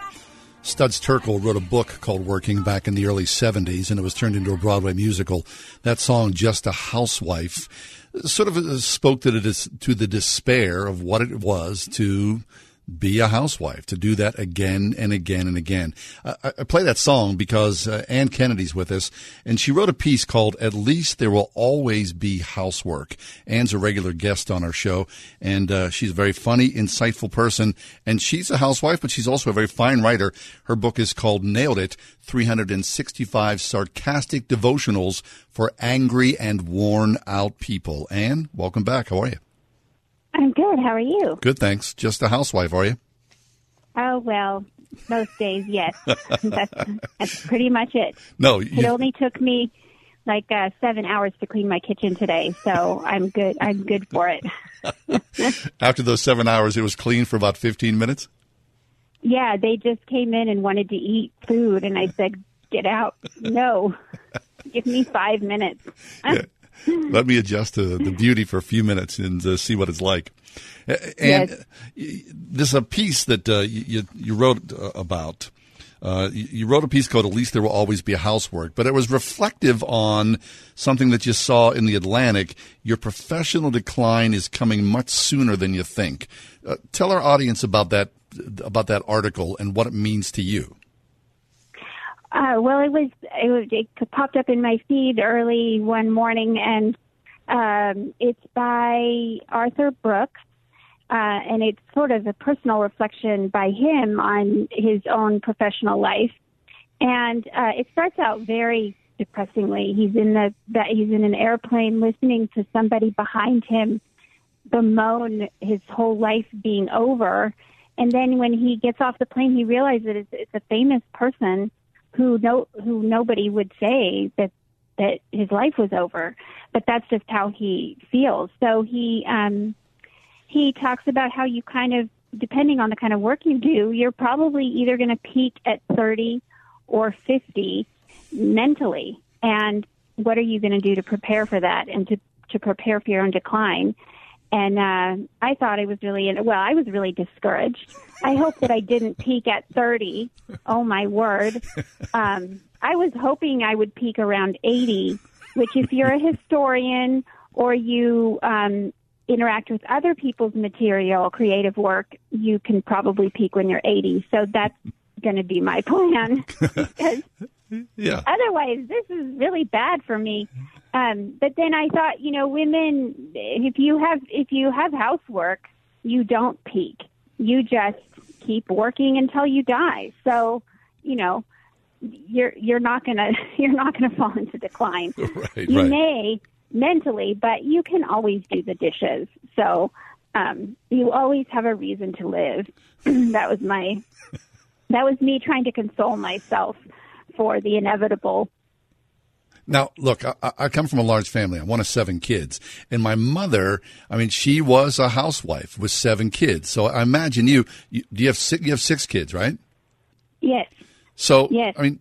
Studs Terkel wrote a book called Working back in the early 70s, and it was turned into a Broadway musical. That song, Just a Housewife, sort of uh, spoke to the, to the despair of what it was to be a housewife, to do that again and again and again. I, play that song because uh, Anne Kennedy's with us, and she wrote a piece called At Least There Will Always Be Housework. Anne's a regular guest on our show, and uh, she's a very funny, insightful person, and she's a housewife, but she's also a very fine writer. Her book is called Nailed It 365 Sarcastic Devotionals for Angry and Worn Out People. Anne, welcome back. How are you? I'm good. How are you? Good, thanks. Just a housewife, are you? Oh well, most days, yes. that's, that's pretty much it. No, It only took me like uh, seven hours to clean my kitchen today, so I'm good. I'm good for it. after those seven hours, it was clean for about 15 minutes? yeah, they just came in and wanted to eat food, and I said, "Get out! No, give me five minutes." Yeah. Let me adjust to the beauty for a few minutes and uh, see what it's like. And Yes. there's a piece that uh, you, you wrote uh, about. Uh, you you wrote a piece called "At least there will always be housework," but it was reflective on something that you saw in the Atlantic. Your professional decline is coming much sooner than you think. Uh, tell our audience about that about that article and what it means to you. Uh, well, it was, it was it popped up in my feed early one morning, and um, it's by Arthur Brooks, uh, and it's sort of a personal reflection by him on his own professional life. And uh, it starts out very depressingly. He's in the he's in an airplane listening to somebody behind him bemoan his whole life being over. And then when he gets off the plane, he realizes it's, it's a famous person who no who nobody would say that that his life was over, but that's just how he feels. So he um, he talks about how you kind of depending on the kind of work you do, you're probably either going to peak at 30 or 50 mentally, and what are you going to do to prepare for that and to to prepare for your own decline? And uh, I thought I was really well. I was really discouraged. I hope that I didn't peak at 30. Oh my word! Um, I was hoping I would peak around 80. Which, if you're a historian or you um, interact with other people's material, creative work, you can probably peak when you're 80. So that's going to be my plan. because Yeah. otherwise this is really bad for me um but then i thought you know women if you have if you have housework you don't peak you just keep working until you die so you know you're you're not going to you're not going to fall into decline Right, you right. may mentally but you can always do the dishes so um you always have a reason to live that was my that was me trying to console myself for the inevitable. Now, look, I, I come from a large family. I'm one of seven kids. And my mother, I mean, she was a housewife with seven kids. So I imagine you, you do you have six, you have six kids, right? Yes. So, Yes. I mean,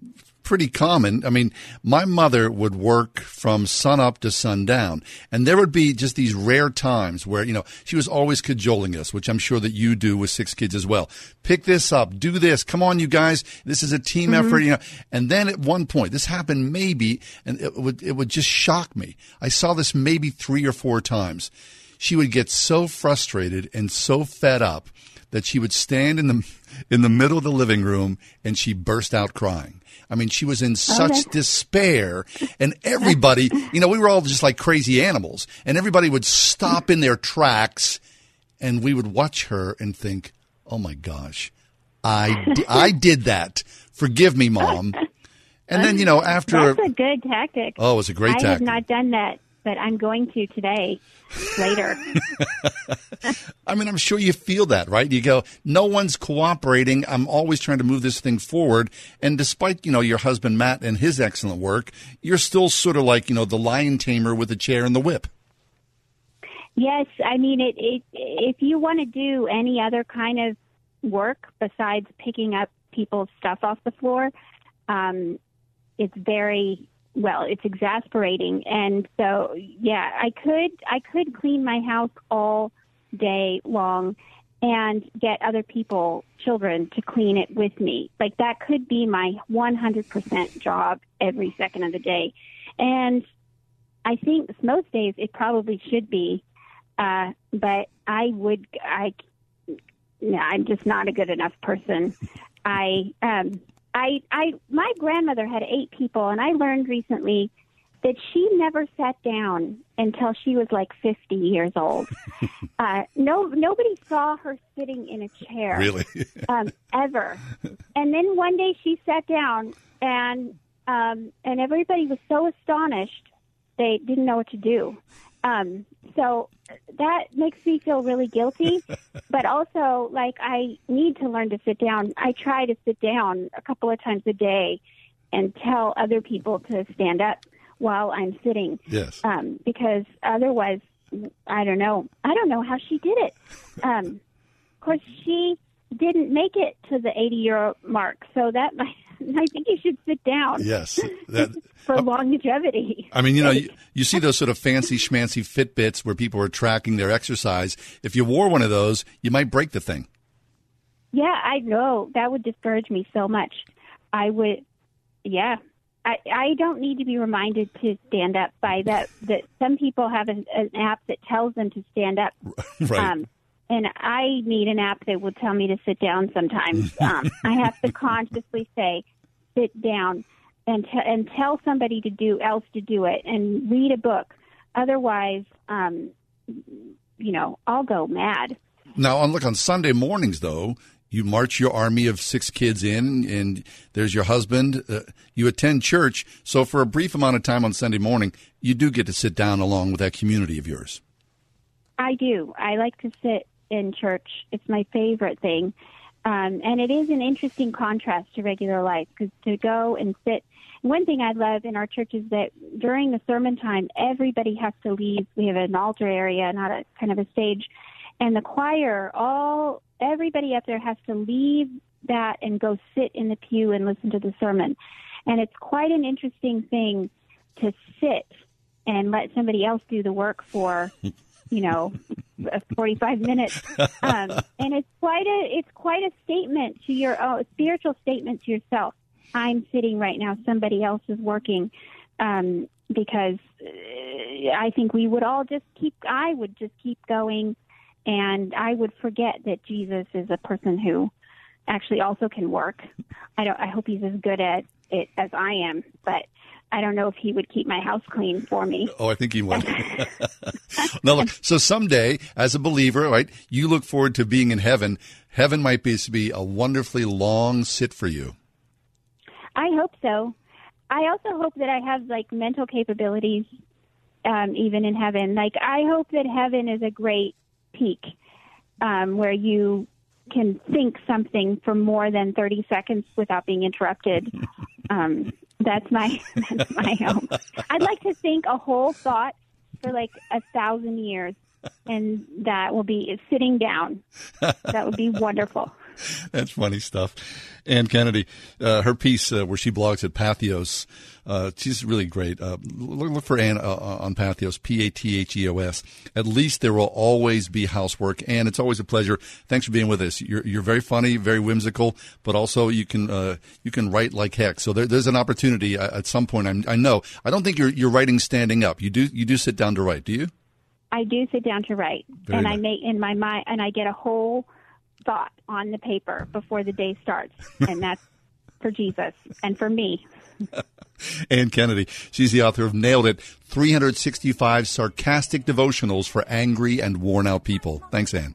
pretty common. I mean, my mother would work from sun up to sundown, and there would be just these rare times where, you know, she was always cajoling us, which I'm sure that you do with six kids as well. Pick this up, do this, come on, you guys, this is a team Mm-hmm. effort, you know. And then at one point, this happened maybe, and it would, it would just shock me. I saw this maybe three or four times. She would get so frustrated and so fed up that she would stand in the in the middle of the living room and she burst out crying. I mean, she was in such Okay. despair, and everybody, you know, we were all just like crazy animals, and everybody would stop in their tracks, and we would watch her and think, "Oh my gosh, I—I did that. Forgive me, mom." And then you know after That's a good tactic. Oh, it was a great I have not done that, but I'm going to today, later. I mean, I'm sure you feel that, right? You go, no one's cooperating. I'm always trying to move this thing forward. And despite, you know, your husband, Matt, and his excellent work, you're still sort of like, you know, the lion tamer with the chair and the whip. yes, I mean it, it. If you want to do any other kind of work besides picking up people's stuff off the floor, um, it's very well. It's exasperating, and so yeah, I could I could clean my house all day long and get other people, children, to clean it with me. Like that could be my 100% job every second of the day. And I think most days it probably should be. Uh, but I would, I, no, I'm just not a good enough person. I, um, I, I, my grandmother had eight people, and I learned recently that she never sat down until she was like 50 years old. uh, no, nobody saw her sitting in a chair. Really? um, ever. And then one day she sat down, and um, and everybody was so astonished they didn't know what to do. Um, so that makes me feel really guilty, but also like I need to learn to sit down. I try to sit down a couple of times a day and tell other people to stand up while I'm sitting. Yes. Um, because otherwise, I don't know. I don't know how she did it. Um, of course, she didn't make it to the 80 year mark. So that might, I think you should sit down. Yes. That, for longevity. I mean, you know, you, you see those sort of fancy schmancy Fitbits where people are tracking their exercise. If you wore one of those, you might break the thing. Yeah, I know. That would discourage me so much. I would, yeah. I, I don't need to be reminded to stand up by that. That some people have an, an app that tells them to stand up. Right. Um, and I need an app that will tell me to sit down sometimes. Um, I have to consciously say, sit down and, t- and tell somebody to do else to do it and read a book. Otherwise, um, you know, I'll go mad. Now, on look on Sunday mornings though, you march your army of six kids in, and there's your husband. Uh, you attend church, so for a brief amount of time on Sunday morning, you do get to sit down along with that community of yours. I do. I like to sit in church. It's my favorite thing. Um, and it is an interesting contrast to regular life because to go and sit. One thing I love in our church is that during the sermon time, everybody has to leave. We have an altar area, not a kind of a stage, and the choir, all everybody up there has to leave that and go sit in the pew and listen to the sermon. And it's quite an interesting thing to sit and let somebody else do the work for, you know, 45 minutes. Um, and it's quite a, it's quite a statement to your, a spiritual statement to yourself. I'm sitting right now. Somebody else is working. Um, because uh, I think we would all just keep, I would just keep going and I would forget that Jesus is a person who actually also can work. I don't. I hope he's as good at it as I am, but I don't know if he would keep my house clean for me. Oh, I think he would. now, look. So someday, as a believer, right, you look forward to being in heaven. Heaven might be be a wonderfully long sit for you. I hope so. I also hope that I have like mental capabilities, um, even in heaven. Like I hope that heaven is a great peak um, where you can think something for more than 30 seconds without being interrupted. Um, that's my that's my home. I'd like to think a whole thought for like a thousand years, and that will be sitting down. That would be wonderful. That's funny stuff. Anne Kennedy, uh, her piece uh, where she blogs at Patheos, uh, she's really great. Uh, look, look, for Anne uh, on Patheos, P A T H E O S. At least there will always be housework, and it's always a pleasure. Thanks for being with us. You're, you're very funny, very whimsical, but also you can uh, you can write like heck. So there, there's an opportunity at some point. I'm, i know. I don't think you're you're writing standing up. You do you do sit down to write, do you? I do sit down to write, Very and good. I make in my mind, and I get a whole thought on the paper before the day starts, and that's for Jesus and for me. Anne Kennedy. She's the author of Nailed It 365 Sarcastic Devotionals for Angry and Worn Out People. Thanks, Anne.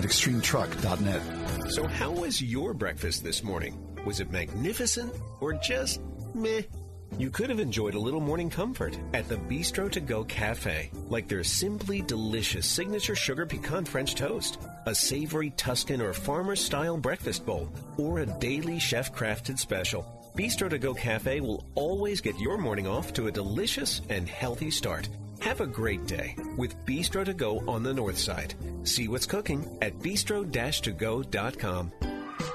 At extremetruck.net. So, how was your breakfast this morning? Was it magnificent or just meh? You could have enjoyed a little morning comfort at the Bistro to Go Cafe, like their simply delicious signature sugar pecan French toast, a savory Tuscan or farmer style breakfast bowl, or a daily chef crafted special. Bistro to Go Cafe will always get your morning off to a delicious and healthy start. Have a great day with Bistro to Go on the north side. See what's cooking at bistro-to-go.com.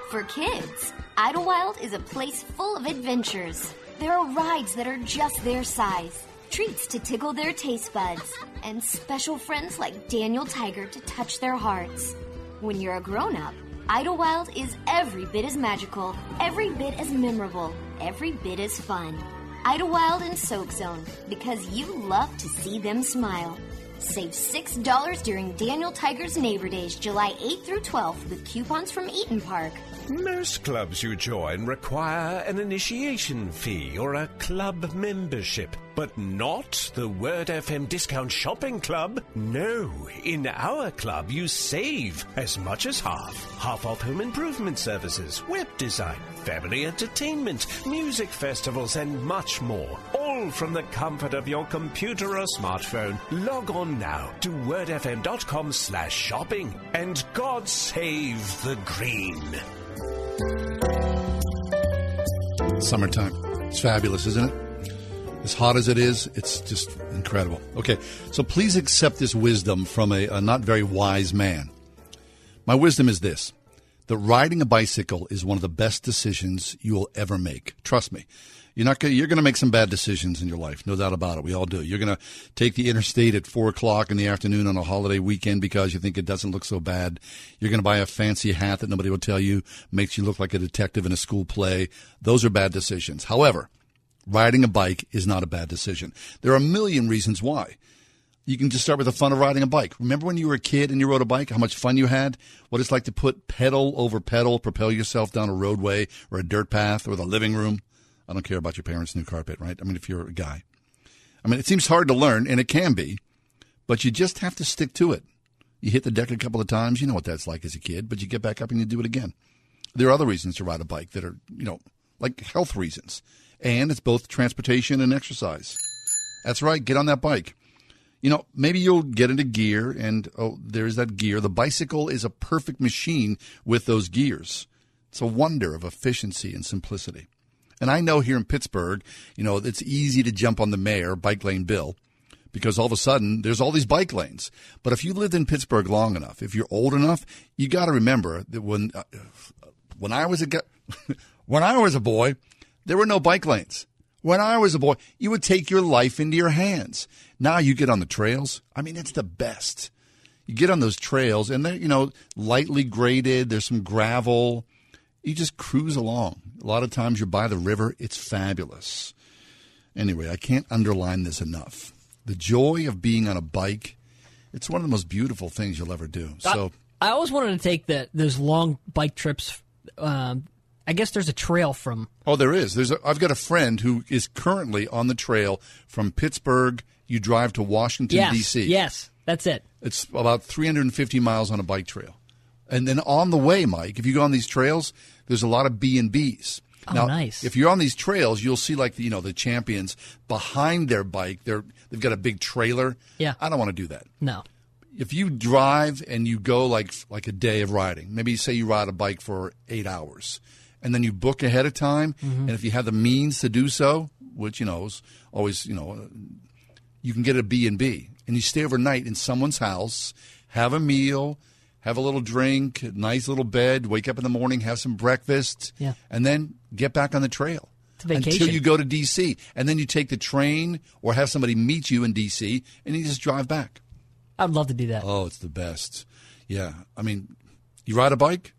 For kids, Idlewild is a place full of adventures. There are rides that are just their size, treats to tickle their taste buds, and special friends like Daniel Tiger to touch their hearts. When you're a grown up, Idlewild is every bit as magical, every bit as memorable, every bit as fun. Idlewild and Soak Zone, because you love to see them smile. Save $6 during Daniel Tiger's Neighbor Days, July 8th through 12th, with coupons from Eat'n Park. Most clubs you join require an initiation fee or a club membership, but not the Word FM Discount Shopping Club. No, in our club you save as much as half. Half off home improvement services, web design, family entertainment, music festivals, and much more. All from the comfort of your computer or smartphone. Log on now to wordfm.com slash shopping and God save the green. Summertime. It's fabulous, isn't it? As hot as it is, it's just incredible. Okay, so please accept this wisdom from a, a not very wise man. My wisdom is this that riding a bicycle is one of the best decisions you will ever make. Trust me. You're not gonna, you're going to make some bad decisions in your life, no doubt about it. We all do. You're going to take the interstate at four o'clock in the afternoon on a holiday weekend because you think it doesn't look so bad. You're going to buy a fancy hat that nobody will tell you makes you look like a detective in a school play. Those are bad decisions. However, riding a bike is not a bad decision. There are a million reasons why. You can just start with the fun of riding a bike. Remember when you were a kid and you rode a bike, how much fun you had? What it's like to put pedal over pedal, propel yourself down a roadway or a dirt path or the living room. I don't care about your parents' new carpet, right? I mean, if you're a guy. I mean, it seems hard to learn, and it can be, but you just have to stick to it. You hit the deck a couple of times, you know what that's like as a kid, but you get back up and you do it again. There are other reasons to ride a bike that are, you know, like health reasons. And it's both transportation and exercise. That's right, get on that bike. You know, maybe you'll get into gear and oh, there's that gear. The bicycle is a perfect machine with those gears. It's a wonder of efficiency and simplicity. And I know here in Pittsburgh, you know, it's easy to jump on the mayor, Bike Lane Bill, because all of a sudden there's all these bike lanes. But if you lived in Pittsburgh long enough, if you're old enough, you got to remember that when uh, when I was a when I was a boy, there were no bike lanes. When I was a boy, you would take your life into your hands. Now you get on the trails. I mean, it's the best. You get on those trails, and they're you know lightly graded. There's some gravel you just cruise along. A lot of times you're by the river. It's fabulous. Anyway, I can't underline this enough. The joy of being on a bike, it's one of the most beautiful things you'll ever do. So I, I always wanted to take the, those long bike trips. Um, I guess there's a trail from. Oh, there is. There's. A, I've got a friend who is currently on the trail from Pittsburgh. You drive to Washington yes, D.C. Yes, that's it. It's about 350 miles on a bike trail, and then on the way, Mike, if you go on these trails, there's a lot of B and B's. Oh, now, nice. If you're on these trails, you'll see like the, you know the champions behind their bike. They're they've got a big trailer. Yeah. I don't want to do that. No. If you drive and you go like like a day of riding, maybe say you ride a bike for eight hours, and then you book ahead of time, Mm-hmm. and if you have the means to do so, which you know is always you know, you can get a B and B, and you stay overnight in someone's house, have a meal, have a little drink, nice little bed, wake up in the morning, have some breakfast, Yeah. and then get back on the trail. It's a vacation. Until you go to D.C. And then you take the train or have somebody meet you in D.C. and you just drive back. I'd love to do that. Oh, it's the best. Yeah. I mean, you ride a bike?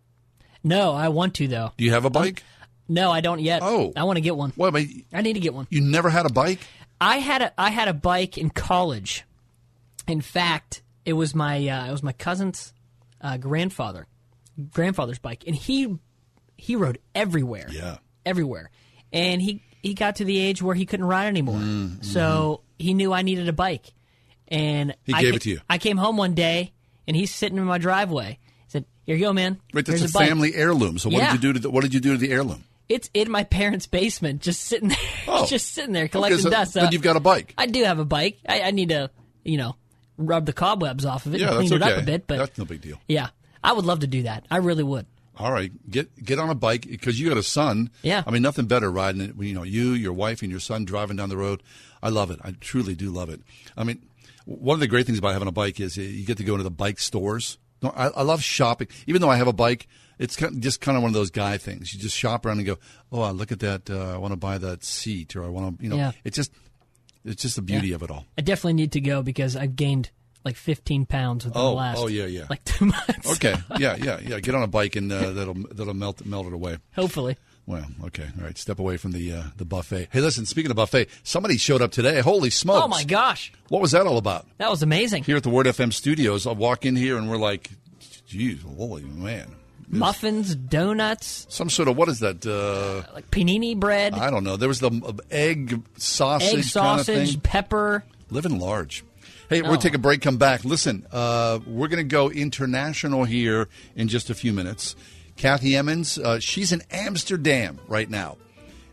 No, I want to though. Do you have a bike? No, I don't yet. Oh. I want to get one. Well, but I need to get one. you never had a bike? I had a I had a bike in college. In fact, it was my uh, it was my cousin's uh, grandfather grandfather's bike, and he he rode everywhere. Yeah, everywhere. And he he got to the age where he couldn't ride anymore, Mm, so he knew I needed a bike, and He I gave ca- it to you. I came home one day, and he's sitting in my driveway. "Here you go, man. Right, that's Here's a bike." family heirloom. So what Yeah. did you do to the, what did you do to the heirloom? It's in my parents' basement, just sitting there, Oh. just sitting there collecting Okay, so- dust. but you've got a bike. I do have a bike. I, I need to, you know, rub the cobwebs off of it Yeah, and clean okay. it up a bit. But that's no big deal. yeah, I would love to do that. I really would. All right, get get on a bike because you got a son. Yeah. I mean, nothing better riding it. You know, you, your wife, and your son driving down the road. I love it. I truly do love it. I mean, one of the great things about having a bike is uh, you get to go into the bike stores. No, I, I love shopping. Even though I have a bike, it's kind just kind of one of those guy things. You just shop around and go, "Oh, look at that! Uh, I want to buy that seat, or I want to, you know." Yeah. It's just, it's just the beauty Yeah. of it all. I definitely need to go because I've gained like 15 pounds within Oh, the last oh, yeah, yeah. like two months. Okay, yeah, yeah, yeah. Get on a bike and uh, that'll that'll melt melt it away. Hopefully. Well, okay, all right. Step away from the uh, the buffet. Hey, listen. Speaking of buffet, somebody showed up today. Holy smokes! Oh my gosh, What was that all about? that was amazing. Here at the Word FM studios, I walk in here and we're like, "Geez, holy man!" Muffins, donuts, Some sort of what is that? Uh, like panini bread, I don't know. There was the uh, egg sausage, egg kind of sausage, pepper. Living large. Hey, Oh. we'll take a break. Come back. Listen, uh, we're going to go international here in just a few minutes. Kathy Emmons, uh, she's in Amsterdam right now.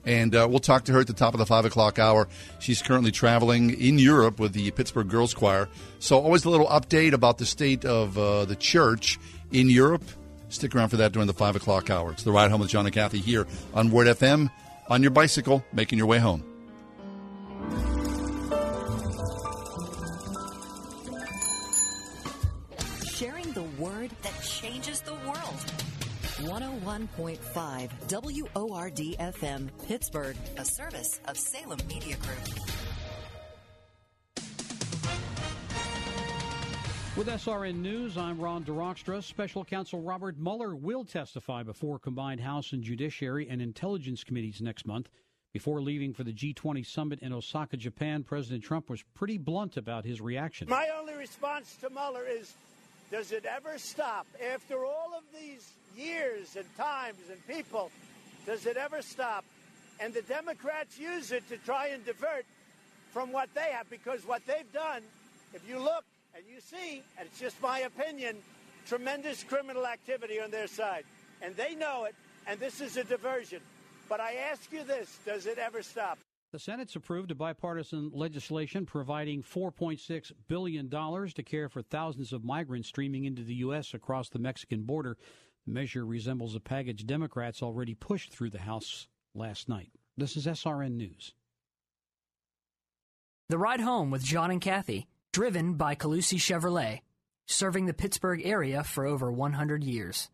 And uh, we'll talk to her at the top of the five o'clock hour. She's currently traveling in Europe with the Pittsburgh Girls Choir. So, always a little update about the state of uh, the church in Europe. Stick around for that during the five o'clock hour. It's the ride home with John and Kathy here on Word FM on your bicycle, making your way home. 101.5 WORD FM, Pittsburgh, a service of Salem Media Group. With SRN News, I'm Ron DeRockstra. Special Counsel Robert Mueller will testify before combined House and Judiciary and Intelligence Committees next month. Before leaving for the G20 summit in Osaka, Japan, President Trump was pretty blunt about his reaction. My only response to Mueller is does it ever stop? After all of these years and times and people, does it ever stop? And the Democrats use it to try and divert from what they have because what they've done, if you look and you see, and it's just my opinion, tremendous criminal activity on their side. And they know it, and this is a diversion. But I ask you this does it ever stop? The Senate's approved a bipartisan legislation providing $4.6 billion to care for thousands of migrants streaming into the U.S. across the Mexican border. The measure resembles a package Democrats already pushed through the House last night. This is SRN News. The Ride Home with John and Kathy, driven by Colussy Chevrolet, serving the Pittsburgh area for over 100 years.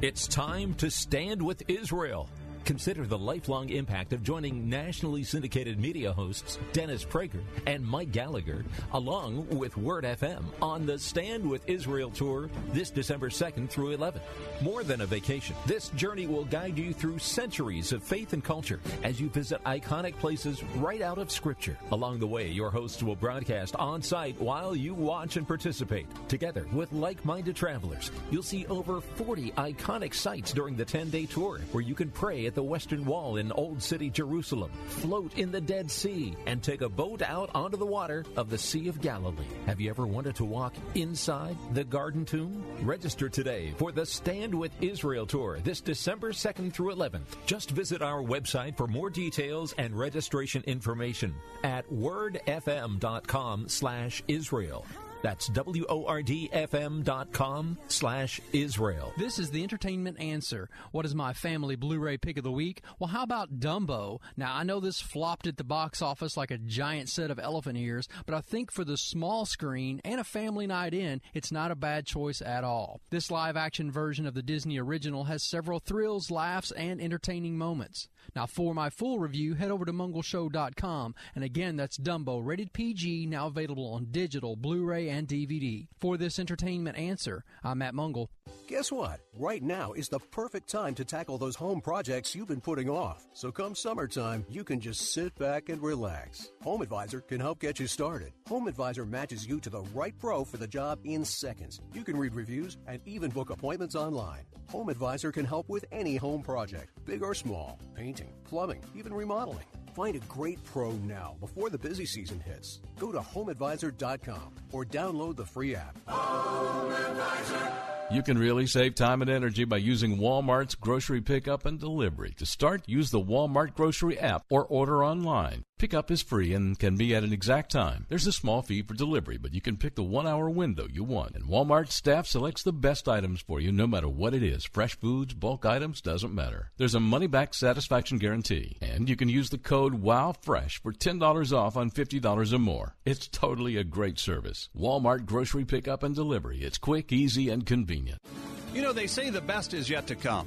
It's time to stand with Israel. Consider the lifelong impact of joining nationally syndicated media hosts Dennis Prager and Mike Gallagher, along with Word FM, on the Stand with Israel tour this December 2nd through 11th. More than a vacation, this journey will guide you through centuries of faith and culture as you visit iconic places right out of Scripture. Along the way, your hosts will broadcast on site while you watch and participate. Together with like minded travelers, you'll see over 40 iconic sites during the 10 day tour where you can pray at the Western Wall in Old City, Jerusalem, float in the Dead Sea, and take a boat out onto the water of the Sea of Galilee. Have you ever wanted to walk inside the Garden Tomb? Register today for the Stand with Israel tour this December 2nd through 11th. Just visit our website for more details and registration information at wordfm.com slash Israel. That's W-O-R-D-F-M.com slash Israel. This is the entertainment answer. What is my family Blu-ray pick of the week? Well, how about Dumbo? Now, I know this flopped at the box office like a giant set of elephant ears, but I think for the small screen and a family night in, it's not a bad choice at all. This live-action version of the Disney original has several thrills, laughs, and entertaining moments. Now, for my full review, head over to mungleshow.com. And again, that's Dumbo, rated PG, now available on digital, Blu-ray, and DVD. For this entertainment answer, I'm Matt Mungle. Guess what? Right now is the perfect time to tackle those home projects you've been putting off. So come summertime, you can just sit back and relax. Home Advisor can help get you started. Home Advisor matches you to the right pro for the job in seconds. You can read reviews and even book appointments online. Home Advisor can help with any home project, big or small, painting, plumbing, even remodeling. Find a great pro now before the busy season hits. Go to homeadvisor.com or download the free app. You can really save time and energy by using Walmart's grocery pickup and delivery. To start, use the Walmart grocery app or order online. Pickup is free and can be at an exact time. There's a small fee for delivery, but you can pick the one hour window you want. And Walmart staff selects the best items for you no matter what it is. Fresh foods, bulk items, doesn't matter. There's a money back satisfaction guarantee. And you can use the code WOWFRESH for $10 off on $50 or more. It's totally a great service. Walmart grocery pickup and delivery. It's quick, easy, and convenient. You know, they say the best is yet to come.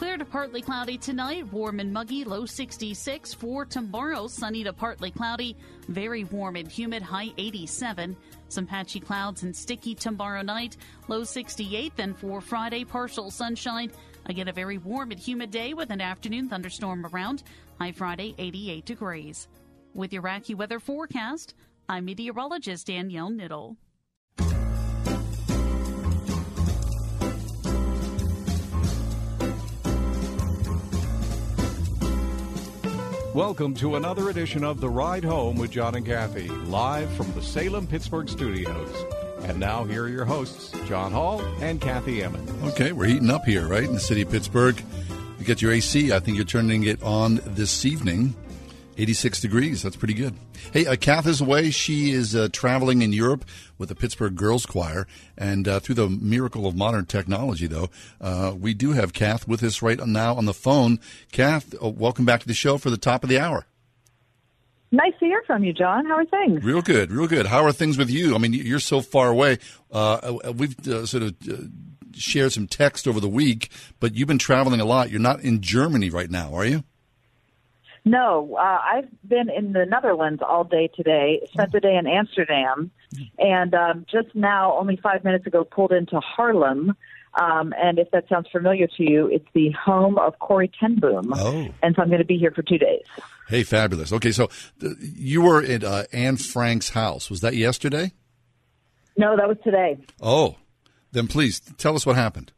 Clear to partly cloudy tonight, warm and muggy, low 66. For tomorrow, sunny to partly cloudy, very warm and humid, high 87. Some patchy clouds and sticky tomorrow night, low 68. Then for Friday, partial sunshine. Again, a very warm and humid day with an afternoon thunderstorm around, high Friday, 88 degrees. With your weather forecast, I'm meteorologist Danielle Niddle. Welcome to another edition of The Ride Home with John and Kathy, live from the Salem Pittsburgh studios. And now, here are your hosts, John Hall and Kathy Emmons. Okay, we're heating up here, right, in the city of Pittsburgh. You get your AC. I think you're turning it on this evening. 86 degrees. That's pretty good. Hey, uh, Kath is away. She is uh, traveling in Europe with the Pittsburgh Girls Choir. And uh, through the miracle of modern technology, though, uh, we do have Kath with us right now on the phone. Kath, uh, welcome back to the show for the top of the hour. Nice to hear from you, John. How are things? Real good, real good. How are things with you? I mean, you're so far away. Uh, we've sort of shared some text over the week, but you've been traveling a lot. You're not in Germany right now, are you? No, uh, I've been in the Netherlands all day today. Spent the day in Amsterdam, and um, just now, only five minutes ago, pulled into Haarlem. Um, and if that sounds familiar to you, it's the home of Corrie ten Boom. Oh. And so I'm going to be here for two days. Hey, fabulous. Okay, so th- you were at uh, Anne Frank's house. Was that yesterday? No, that was today. Oh, then please tell us what happened.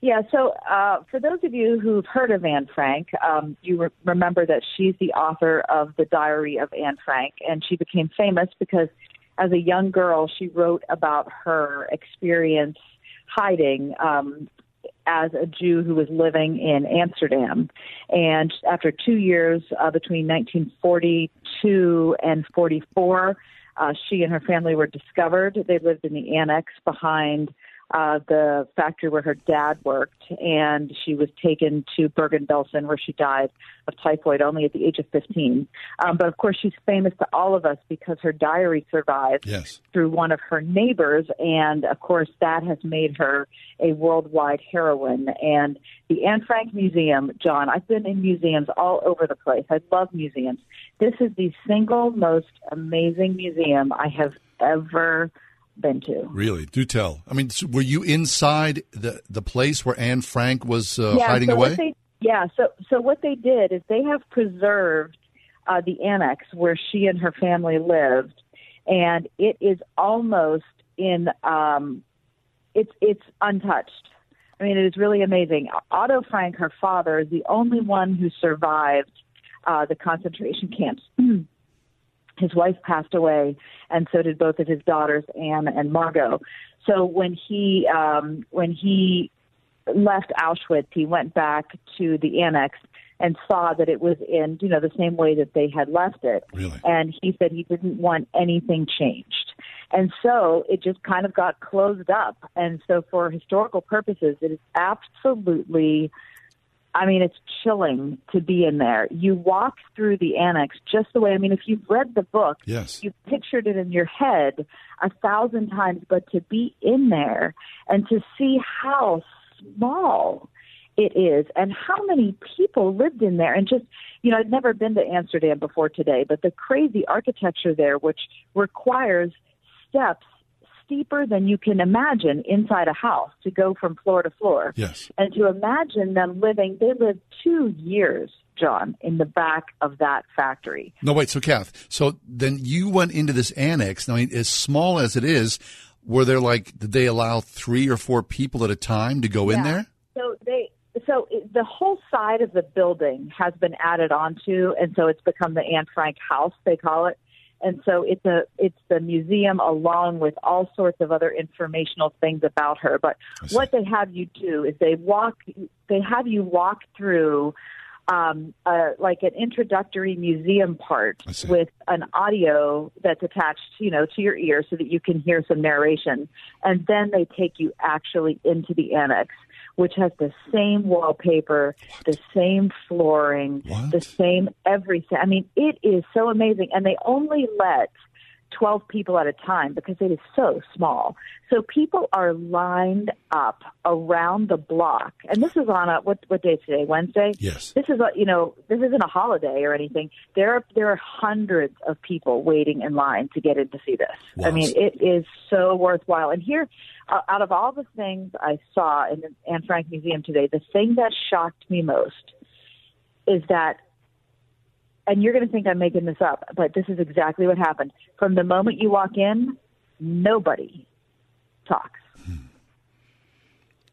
Yeah, so uh, for those of you who've heard of Anne Frank, um, you re- remember that she's the author of The Diary of Anne Frank, and she became famous because as a young girl, she wrote about her experience hiding um, as a Jew who was living in Amsterdam. And after two years uh, between 1942 and 44, uh, she and her family were discovered. They lived in the annex behind uh, the factory where her dad worked, and she was taken to Bergen-Belsen, where she died of typhoid only at the age of 15. Um, but of course, she's famous to all of us because her diary survived yes. through one of her neighbors, and of course, that has made her a worldwide heroine. And the Anne Frank Museum, John, I've been in museums all over the place. I love museums. This is the single most amazing museum I have ever been to. Really? Do tell. I mean, were you inside the the place where Anne Frank was uh, yeah, hiding so away? They, yeah. So so what they did is they have preserved uh, the annex where she and her family lived, and it is almost in. Um, it's it's untouched. I mean, it is really amazing. Otto Frank, her father, is the only one who survived uh, the concentration camps. his wife passed away, and so did both of his daughters, Anne and Margot. So when he um, when he left Auschwitz, he went back to the annex and saw that it was in you know the same way that they had left it. Really? And he said he didn't want anything changed. And so it just kind of got closed up. And so for historical purposes, it is absolutely I mean, it's chilling to be in there. You walk through the annex just the way, I mean, if you've read the book, yes. you've pictured it in your head a thousand times, but to be in there and to see how small it is and how many people lived in there and just you know i'd never been to amsterdam before today but the crazy architecture there which requires steps steeper than you can imagine inside a house to go from floor to floor. Yes. And to imagine them living, they lived two years, John, in the back of that factory. No, wait. So, Kath, so then you went into this annex. Now, I mean, as small as it is, were there like, did they allow three or four people at a time to go in there? So they, so the whole side of the building has been added onto, and so it's become the Anne Frank House, they call it. And so it's a it's the museum along with all sorts of other informational things about her. But what they have you do is they walk they have you walk through um, uh, like an introductory museum part with an audio that's attached, you know, to your ear so that you can hear some narration, and then they take you actually into the annex, which has the same wallpaper, the same flooring, the same everything. I mean, it is so amazing, and they only let 12 people at a time because it is so small. So people are lined up around the block. And this is on a, what, what day is today? Wednesday? Yes. This is a, you know, this isn't a holiday or anything. There are, there are hundreds of people waiting in line to get in to see this. I mean, it is so worthwhile. And here, uh, out of all the things I saw in the Anne Frank Museum today, the thing that shocked me most is that and you're going to think I'm making this up, but this is exactly what happened. From the moment you walk in, nobody talks.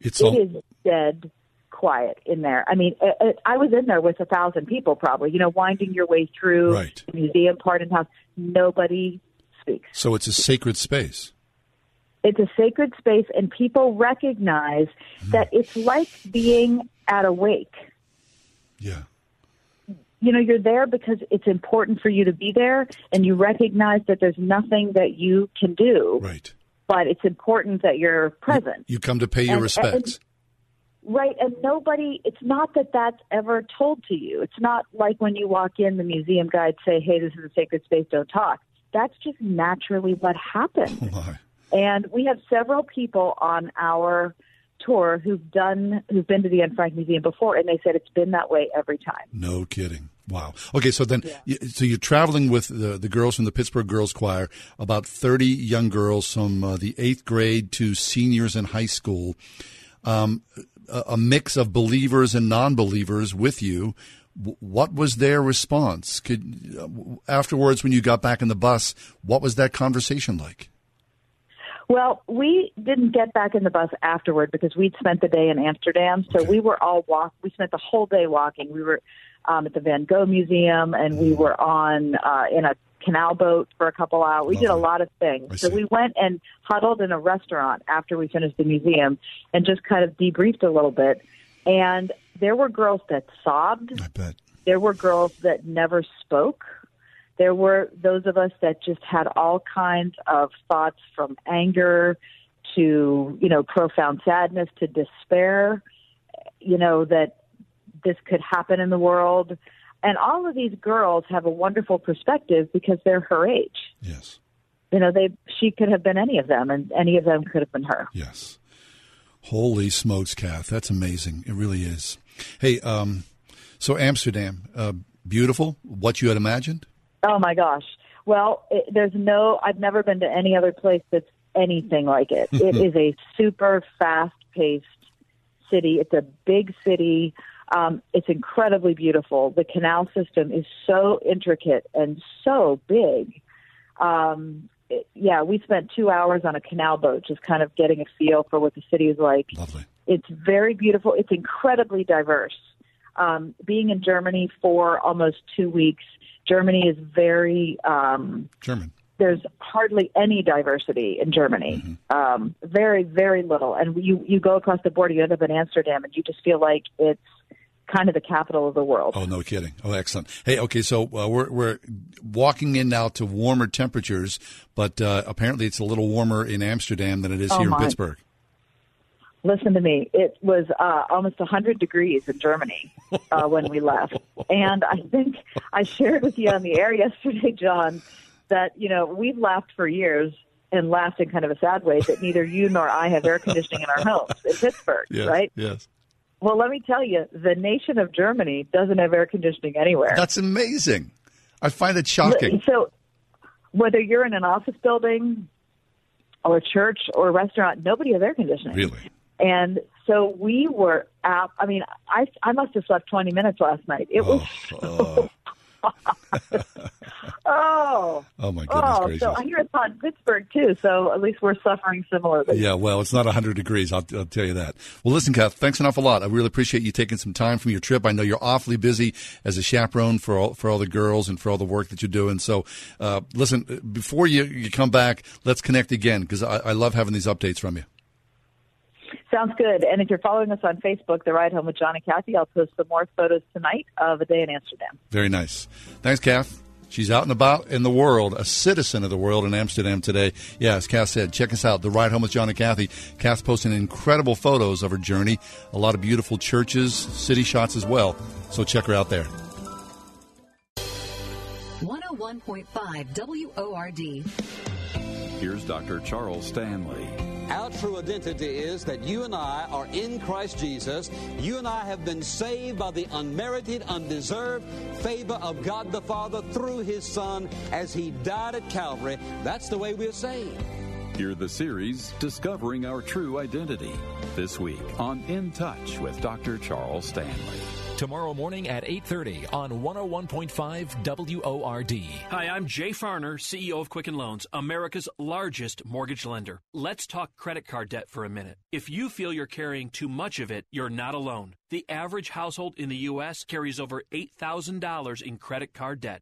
It's It all, is dead quiet in there. I mean, it, it, I was in there with a thousand people, probably. You know, winding your way through Right. the museum part and house. Nobody speaks. so it's a sacred space. It's a sacred space, and people recognize that hmm. it's like being at a wake. Yeah. You know, you're there because it's important for you to be there, and you recognize that there's nothing that you can do. Right. But it's important that you're present. You come to pay your And- respects. Right, and nobody, it's not that that's ever told to you. It's not like when you walk in, the museum guide say, hey, this is a sacred space, don't talk. That's just naturally what happens. And we have several people on our tour who've done, who've been to the Anne Frank Museum before, and they said it's been that way every time. No kidding. Wow. Okay, so then, y so you're traveling with the, the girls from the Pittsburgh Girls Choir, about 30 young girls from uh, the eighth grade to seniors in high school, um, a, a mix of believers and non-believers with you. W- What was their response? Could uh, afterwards, when you got back in the bus, what was that conversation like? Well, we didn't get back in the bus afterward because we'd spent the day in Amsterdam. So we were all walk. We spent the whole day walking. We were um, at the Van Gogh Museum, and we were on uh, in a canal boat for a couple hours. We did a lot of things. So we went and huddled in a restaurant after we finished the museum, and just kind of debriefed a little bit. And there were girls that sobbed. I bet. There were girls that never spoke. There were those of us that just had all kinds of thoughts from anger to, you know, profound sadness to despair, you know, that this could happen in the world. And all of these girls have a wonderful perspective because they're her age. Yes. You know, they she could have been any of them and any of them could have been her. Yes. Holy smokes, Kath. That's amazing. It really is. Hey, um, so Amsterdam, uh, beautiful, what you had imagined? Oh my gosh. Well, it, there's no, I've never been to any other place that's anything like it. it is a super fast paced city. It's a big city. Um, it's incredibly beautiful. The canal system is so intricate and so big. Um, it, yeah, we spent two hours on a canal boat just kind of getting a feel for what the city is like. Lovely. It's very beautiful. It's incredibly diverse. Um, being in Germany for almost two weeks, Germany is very um, German. There's hardly any diversity in Germany. Um, very, very little. And you you go across the border, you end up in Amsterdam, and you just feel like it's kind of the capital of the world. Oh, no kidding. Oh, excellent. Hey, okay, so uh, we're we're walking in now to warmer temperatures, but uh, apparently it's a little warmer in Amsterdam than it is Oh, here my. in Pittsburgh. Listen to me. It was uh, almost 100 degrees in Germany uh, when we left. And I think I shared with you on the air yesterday, John, that, you know, we've laughed for years and laughed in kind of a sad way that neither you nor I have air conditioning in our homes in Pittsburgh, Yes, right? Yes. Well, let me tell you, the nation of Germany doesn't have air conditioning anywhere. That's amazing. I find it shocking. So, whether you're in an office building, or a church or a restaurant, nobody has air conditioning. Really? And so we were out. I mean, I I must have slept 20 minutes last night. It was so oh. oh. Oh Oh, my goodness oh, gracious! So I hear it's hot in Pittsburgh too. So at least we're suffering similarly. Yeah, well, it's not 100 degrees. I'll, I'll, tell you that. Well, listen, Kath, thanks an awful lot. I really appreciate you taking some time from your trip. I know you're awfully busy as a chaperone for all, for all the girls and for all the work that you're doing. So, uh, listen, before you, you come back, let's connect again because I, I love having these updates from you. Sounds good. And if you're following us on Facebook, The Ride Home with John and Kathy, I'll post some more photos tonight of a day in Amsterdam. Very nice. Thanks, Kath. She's out and about in the world, a citizen of the world in Amsterdam today. Yeah, as Kath said, check us out, The Ride Home with John and Kathy. Kath's posting incredible photos of her journey, a lot of beautiful churches, city shots as well. So check her out there. 101.5 WORD. Here's Dr. Charles Stanley. Our true identity is that you and I are in Christ Jesus. You and I have been saved by the unmerited, undeserved favor of God the Father through His Son as He died at Calvary. That's the way we're saved. Hear the series Discovering Our True Identity this week on In Touch with Dr. Charles Stanley tomorrow morning at 8.30 on 101.5 WORD. Hi, I'm Jay Farner, CEO of Quicken Loans, America's largest mortgage lender. Let's talk credit card debt for a minute. If you feel you're carrying too much of it, you're not alone. The average household in the U.S. carries over $8,000 in credit card debt.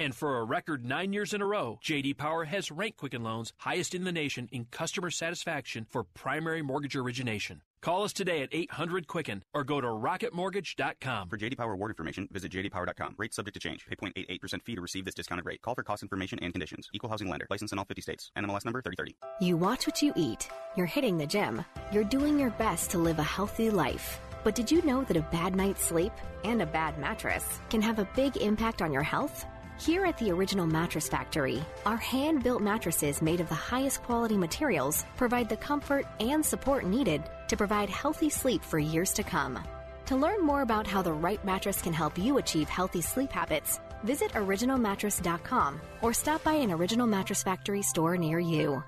And for a record nine years in a row, JD Power has ranked Quicken Loans highest in the nation in customer satisfaction for primary mortgage origination. Call us today at 800 Quicken or go to rocketmortgage.com. For JD Power award information, visit jdpower.com. Rates subject to change. Pay 0.88% fee to receive this discounted rate. Call for cost information and conditions. Equal housing lender. License in all 50 states. NMLS number 3030. You watch what you eat. You're hitting the gym. You're doing your best to live a healthy life. But did you know that a bad night's sleep and a bad mattress can have a big impact on your health? Here at the Original Mattress Factory, our hand built mattresses made of the highest quality materials provide the comfort and support needed to provide healthy sleep for years to come. To learn more about how the right mattress can help you achieve healthy sleep habits, visit originalmattress.com or stop by an Original Mattress Factory store near you.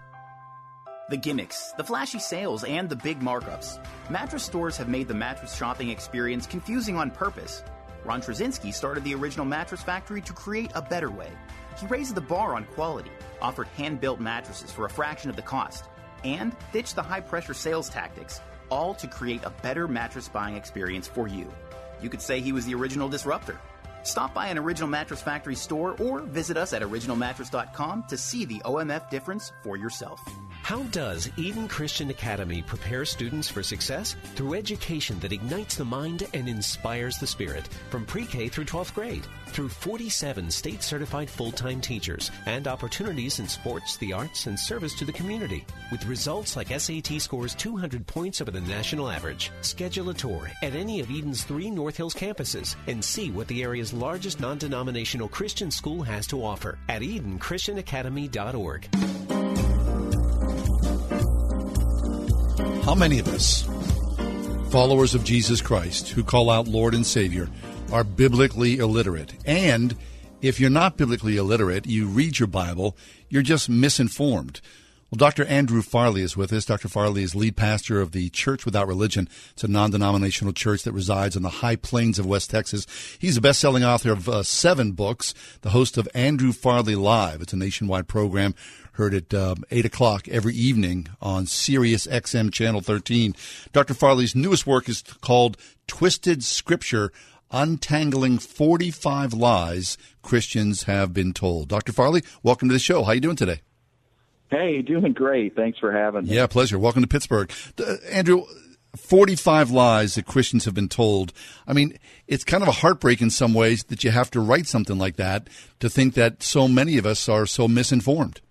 The gimmicks, the flashy sales, and the big markups. Mattress stores have made the mattress shopping experience confusing on purpose. Ron Trzcinski started the original mattress factory to create a better way. He raised the bar on quality, offered hand built mattresses for a fraction of the cost, and ditched the high pressure sales tactics, all to create a better mattress buying experience for you. You could say he was the original disruptor. Stop by an Original Mattress Factory store or visit us at originalmattress.com to see the OMF difference for yourself. How does Eden Christian Academy prepare students for success? Through education that ignites the mind and inspires the spirit from pre K through 12th grade, through 47 state certified full time teachers, and opportunities in sports, the arts, and service to the community. With results like SAT scores 200 points over the national average. Schedule a tour at any of Eden's three North Hills campuses and see what the area's largest non denominational Christian school has to offer at EdenChristianAcademy.org. How many of us, followers of Jesus Christ, who call out Lord and Savior, are biblically illiterate? And if you're not biblically illiterate, you read your Bible, you're just misinformed. Well, Dr. Andrew Farley is with us. Dr. Farley is lead pastor of the Church Without Religion. It's a non-denominational church that resides in the high plains of West Texas. He's a best-selling author of uh, seven books, the host of Andrew Farley Live. It's a nationwide program heard at um, 8 o'clock every evening on Sirius XM Channel 13. Dr. Farley's newest work is called Twisted Scripture Untangling 45 Lies Christians Have Been Told. Dr. Farley, welcome to the show. How are you doing today? Hey, doing great. Thanks for having me. Yeah, pleasure. Welcome to Pittsburgh. Uh, Andrew, 45 lies that Christians have been told. I mean, it's kind of a heartbreak in some ways that you have to write something like that to think that so many of us are so misinformed.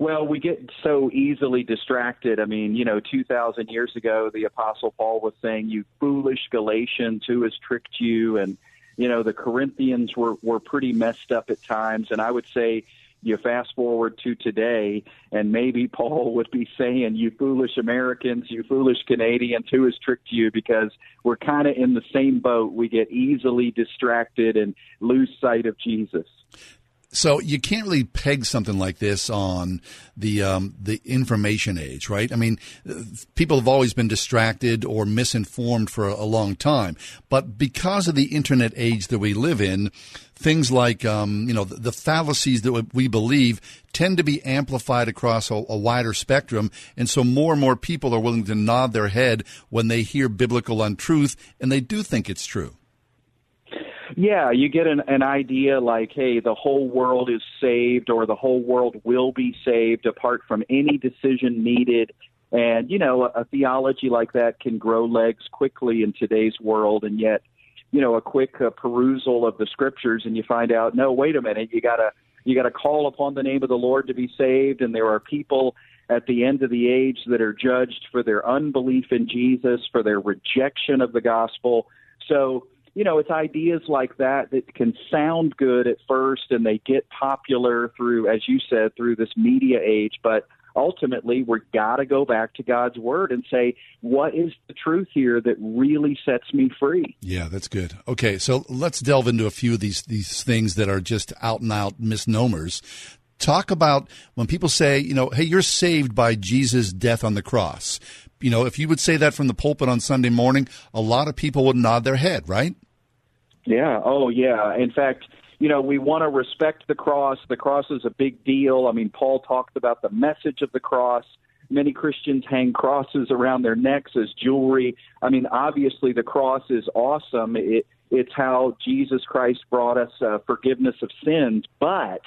Well, we get so easily distracted. I mean, you know, 2,000 years ago, the Apostle Paul was saying, You foolish Galatians, who has tricked you? And, you know, the Corinthians were, were pretty messed up at times. And I would say, you fast forward to today, and maybe Paul would be saying, You foolish Americans, you foolish Canadians, who has tricked you? Because we're kind of in the same boat. We get easily distracted and lose sight of Jesus. So you can't really peg something like this on the um, the information age, right? I mean, people have always been distracted or misinformed for a long time, but because of the internet age that we live in, things like um, you know the, the, fallacies that we believe tend to be amplified across a, a wider spectrum, and so more and more people are willing to nod their head when they hear biblical untruth, and they do think it's true. Yeah, you get an, an idea like, hey, the whole world is saved or the whole world will be saved apart from any decision needed. And, you know, a, a theology like that can grow legs quickly in today's world. And yet, you know, a quick uh, perusal of the scriptures and you find out, no, wait a minute, you got to you got to call upon the name of the Lord to be saved. And there are people at the end of the age that are judged for their unbelief in Jesus, for their rejection of the gospel. So, you know, it's ideas like that that can sound good at first and they get popular through, as you said, through this media age. But ultimately, we've got to go back to God's word and say, what is the truth here that really sets me free? Yeah, that's good. Okay, so let's delve into a few of these, these things that are just out and out misnomers talk about when people say, you know, hey, you're saved by Jesus' death on the cross. You know, if you would say that from the pulpit on Sunday morning, a lot of people would nod their head, right? Yeah. Oh, yeah. In fact, you know, we want to respect the cross. The cross is a big deal. I mean, Paul talked about the message of the cross. Many Christians hang crosses around their necks as jewelry. I mean, obviously, the cross is awesome. It, it's how Jesus Christ brought us uh, forgiveness of sins. But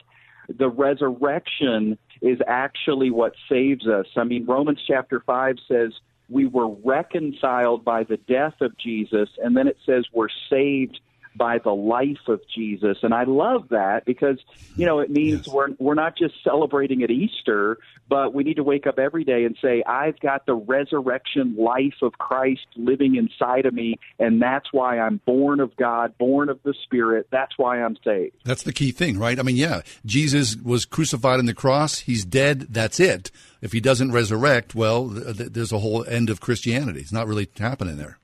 the resurrection is actually what saves us. I mean, Romans chapter 5 says we were reconciled by the death of Jesus, and then it says we're saved by the life of Jesus. And I love that because, you know, it means yes. we're we're not just celebrating at Easter, but we need to wake up every day and say, I've got the resurrection life of Christ living inside of me, and that's why I'm born of God, born of the Spirit. That's why I'm saved. That's the key thing, right? I mean, yeah, Jesus was crucified on the cross, he's dead, that's it. If he doesn't resurrect, well, th- th- there's a whole end of Christianity. It's not really happening there.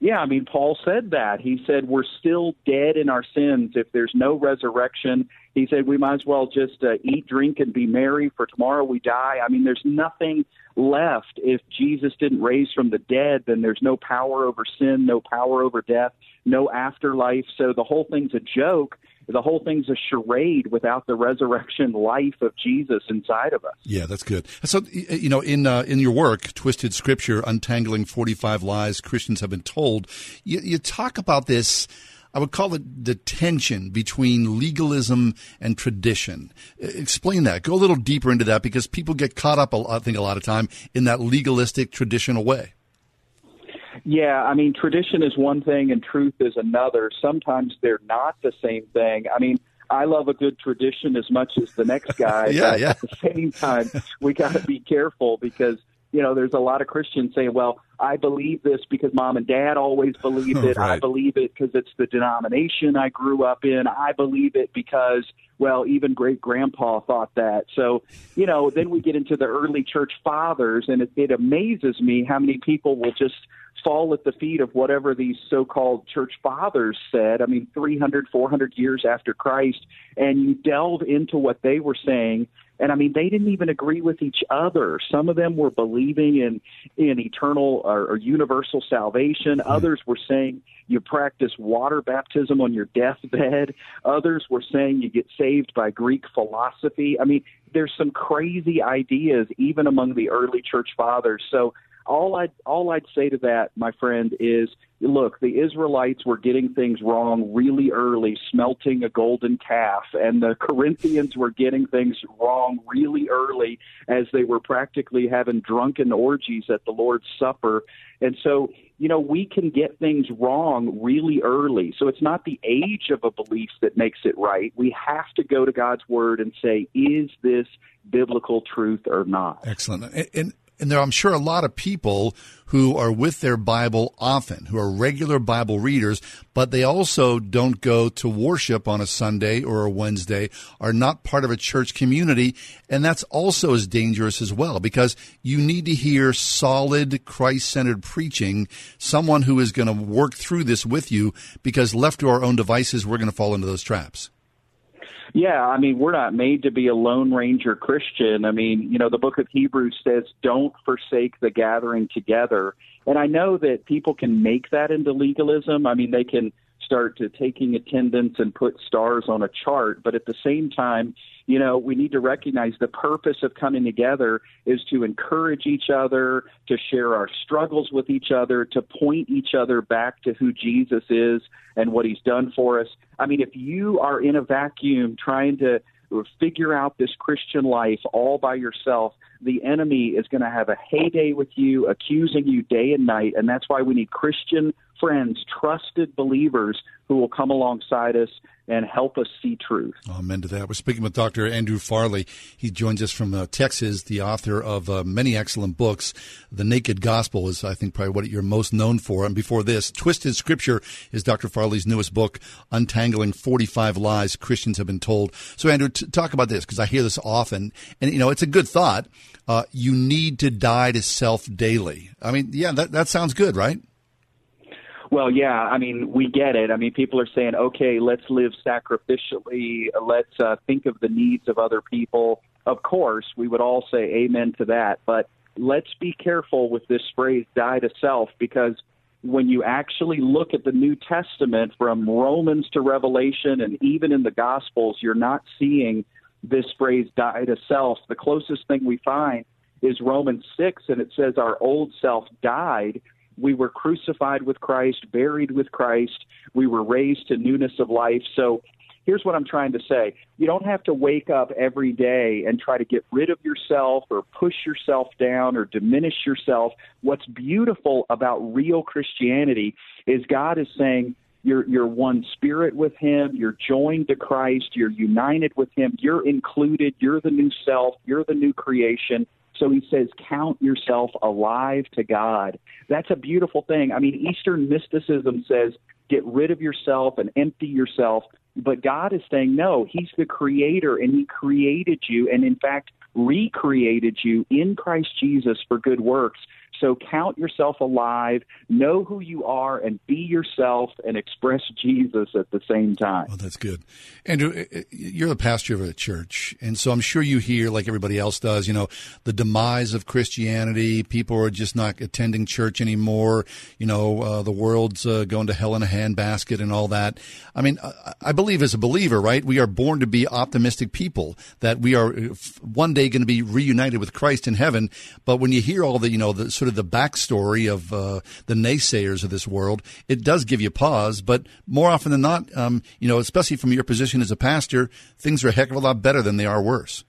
Yeah, I mean, Paul said that. He said, We're still dead in our sins. If there's no resurrection, he said, we might as well just uh, eat, drink, and be merry, for tomorrow we die. I mean, there's nothing left. If Jesus didn't raise from the dead, then there's no power over sin, no power over death, no afterlife. So the whole thing's a joke the whole thing's a charade without the resurrection life of Jesus inside of us. Yeah, that's good. So, you know, in uh, in your work, Twisted Scripture, untangling forty five lies Christians have been told, you, you talk about this. I would call it the tension between legalism and tradition. Explain that. Go a little deeper into that because people get caught up, I think, a lot of time in that legalistic, traditional way. Yeah, I mean, tradition is one thing and truth is another. Sometimes they're not the same thing. I mean, I love a good tradition as much as the next guy. yeah, yeah. At the same time, we got to be careful because you know there's a lot of Christians saying, "Well, I believe this because mom and dad always believed it. right. I believe it because it's the denomination I grew up in. I believe it because, well, even great grandpa thought that. So, you know, then we get into the early church fathers, and it, it amazes me how many people will just fall at the feet of whatever these so-called church fathers said. I mean, 300, 400 years after Christ, and you delve into what they were saying. And I mean, they didn't even agree with each other. Some of them were believing in in eternal or, or universal salvation. Mm-hmm. Others were saying you practice water baptism on your deathbed. Others were saying you get saved by Greek philosophy. I mean, there's some crazy ideas even among the early church fathers. So all I all I'd say to that, my friend, is look, the Israelites were getting things wrong really early, smelting a golden calf, and the Corinthians were getting things wrong really early as they were practically having drunken orgies at the Lord's Supper. And so, you know, we can get things wrong really early. So it's not the age of a belief that makes it right. We have to go to God's word and say, is this biblical truth or not? Excellent. And, and and there, I'm sure, a lot of people who are with their Bible often, who are regular Bible readers, but they also don't go to worship on a Sunday or a Wednesday, are not part of a church community. And that's also as dangerous as well, because you need to hear solid, Christ centered preaching, someone who is going to work through this with you, because left to our own devices, we're going to fall into those traps. Yeah, I mean, we're not made to be a lone ranger Christian. I mean, you know, the book of Hebrews says, don't forsake the gathering together. And I know that people can make that into legalism. I mean, they can start to taking attendance and put stars on a chart. But at the same time, you know, we need to recognize the purpose of coming together is to encourage each other, to share our struggles with each other, to point each other back to who Jesus is and what he's done for us. I mean, if you are in a vacuum trying to figure out this Christian life all by yourself, the enemy is going to have a heyday with you, accusing you day and night. And that's why we need Christian friends, trusted believers who will come alongside us and help us see truth. Amen to that. We're speaking with Dr. Andrew Farley. He joins us from uh, Texas, the author of uh, many excellent books. The Naked Gospel is, I think, probably what you're most known for. And before this, Twisted Scripture is Dr. Farley's newest book, Untangling 45 Lies Christians Have Been Told. So, Andrew, t- talk about this because I hear this often. And, you know, it's a good thought. Uh, you need to die to self daily. I mean, yeah, that, that sounds good, right? Well, yeah, I mean, we get it. I mean, people are saying, okay, let's live sacrificially, let's uh, think of the needs of other people. Of course, we would all say amen to that, but let's be careful with this phrase, die to self, because when you actually look at the New Testament from Romans to Revelation and even in the Gospels, you're not seeing this phrase, die to self. The closest thing we find is Romans 6, and it says our old self died we were crucified with Christ, buried with Christ, we were raised to newness of life. So here's what I'm trying to say. You don't have to wake up every day and try to get rid of yourself or push yourself down or diminish yourself. What's beautiful about real Christianity is God is saying, you're you're one spirit with him. You're joined to christ. You're united with him. You're included. You're the new self. You're the new creation so he says, count yourself alive to God. That's a beautiful thing. I mean, Eastern mysticism says, get rid of yourself and empty yourself. But God is saying, no, He's the creator and He created you and, in fact, recreated you in Christ Jesus for good works. So count yourself alive, know who you are, and be yourself and express Jesus at the same time. Oh, that's good. Andrew, you're the pastor of a church, and so I'm sure you hear, like everybody else does, you know, the demise of Christianity. People are just not attending church anymore. You know, uh, the world's uh, going to hell in a handbasket and all that. I mean, I believe as a believer, right, we are born to be optimistic people, that we are uh, one day going to be reunited with Christ in heaven. But when you hear all the, you know, the sort sort of the backstory of uh, the naysayers of this world, it does give you pause. But more often than not, um, you know, especially from your position as a pastor, things are a heck of a lot better than they are worse.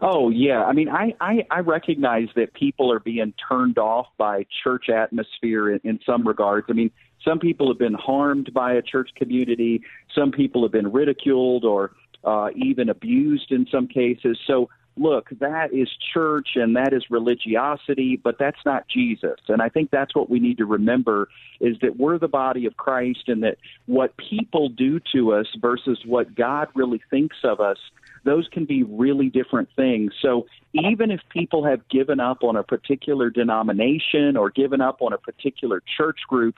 Oh yeah, I mean, I, I I recognize that people are being turned off by church atmosphere in, in some regards. I mean, some people have been harmed by a church community. Some people have been ridiculed or uh, even abused in some cases. So look, that is church and that is religiosity, but that's not Jesus. And I think that's what we need to remember is that we're the body of Christ and that what people do to us versus what God really thinks of us, those can be really different things. So even if people have given up on a particular denomination or given up on a particular church group,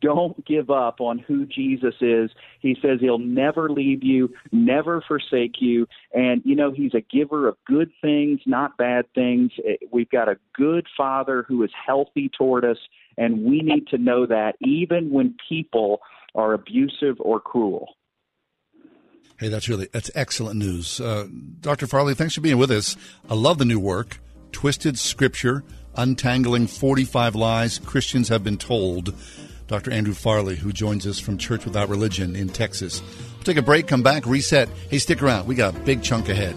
don't give up on who Jesus is. He says he'll never leave you, never forsake you. And, you know, he's a giver of good things, not bad things. Eh, we've got a good father who is healthy toward us, and we need to know that even when people are abusive or cruel. Hey, that's really that's excellent news, uh, Dr. Farley. Thanks for being with us. I love the new work, Twisted Scripture Untangling 45 Lies Christians Have Been Told. Dr. Andrew Farley, who joins us from Church Without Religion in Texas. We'll take a break, come back, reset. Hey, stick around. We got a big chunk ahead.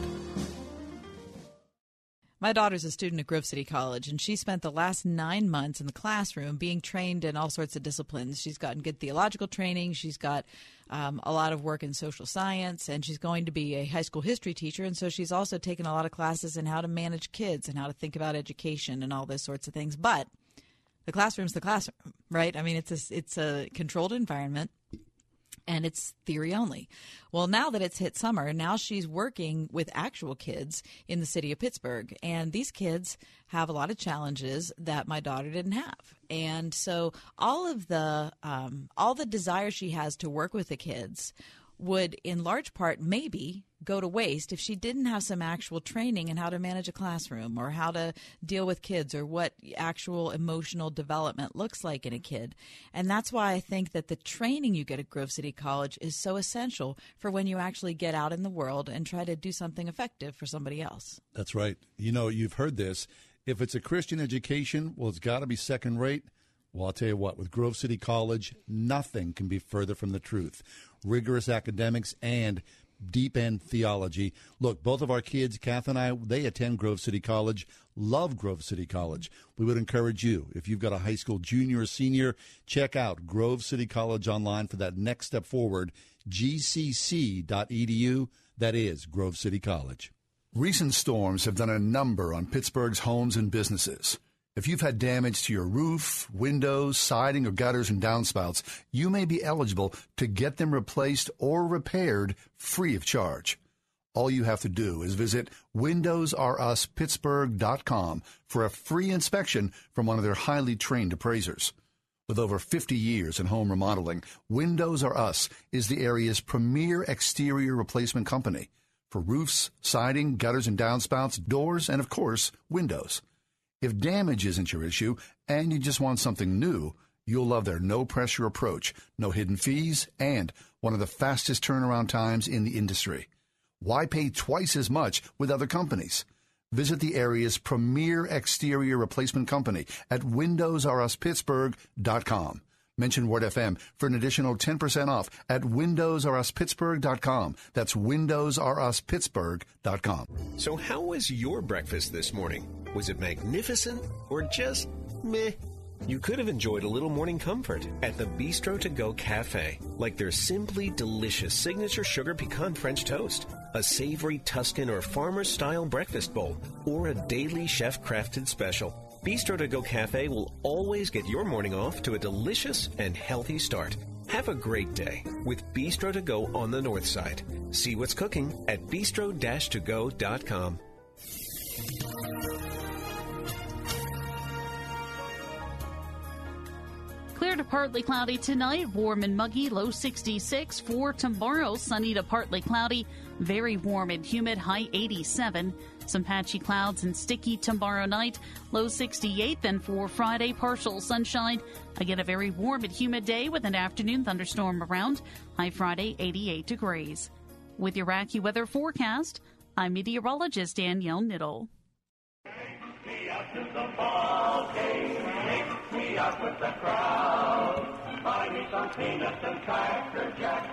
My daughter's a student at Grove City College, and she spent the last nine months in the classroom being trained in all sorts of disciplines. She's gotten good theological training, she's got um, a lot of work in social science, and she's going to be a high school history teacher. And so she's also taken a lot of classes in how to manage kids and how to think about education and all those sorts of things. But the classroom's the classroom, right? I mean, it's a, it's a controlled environment and it's theory only. Well, now that it's hit summer, now she's working with actual kids in the city of Pittsburgh. And these kids have a lot of challenges that my daughter didn't have. And so all of the um, all the desire she has to work with the kids would in large part maybe go to waste if she didn't have some actual training in how to manage a classroom or how to deal with kids or what actual emotional development looks like in a kid. And that's why I think that the training you get at Grove City College is so essential for when you actually get out in the world and try to do something effective for somebody else. That's right. You know, you've heard this. If it's a Christian education, well, it's got to be second rate. Well, I'll tell you what, with Grove City College, nothing can be further from the truth. Rigorous academics and deep end theology. Look, both of our kids, Kath and I, they attend Grove City College, love Grove City College. We would encourage you, if you've got a high school junior or senior, check out Grove City College online for that next step forward. gcc.edu, that is Grove City College. Recent storms have done a number on Pittsburgh's homes and businesses. If you've had damage to your roof, windows, siding, or gutters and downspouts, you may be eligible to get them replaced or repaired free of charge. All you have to do is visit windowsruspittsburgh.com for a free inspection from one of their highly trained appraisers. With over 50 years in home remodeling, Windows R Us is the area's premier exterior replacement company for roofs, siding, gutters and downspouts, doors, and of course, windows. If damage isn't your issue and you just want something new, you'll love their no pressure approach, no hidden fees, and one of the fastest turnaround times in the industry. Why pay twice as much with other companies? Visit the area's premier exterior replacement company at windowsruspittsburgh.com. Mention Word FM for an additional 10% off at windowsruspittsburgh.com. That's windowsruspittsburgh.com. So, how was your breakfast this morning? Was it magnificent or just meh? You could have enjoyed a little morning comfort at the Bistro to Go Cafe, like their simply delicious signature sugar pecan French toast, a savory Tuscan or farmer style breakfast bowl, or a daily chef crafted special. Bistro to Go Cafe will always get your morning off to a delicious and healthy start. Have a great day with Bistro to Go on the north side. See what's cooking at bistro-to-go.com. Clear to partly cloudy tonight, warm and muggy, low 66. For tomorrow, sunny to partly cloudy, very warm and humid, high 87. Some patchy clouds and sticky tomorrow night, low 68. Then for Friday, partial sunshine. Again, a very warm and humid day with an afternoon thunderstorm around, high Friday, 88 degrees. With your weather forecast, I'm meteorologist Danielle Niddle.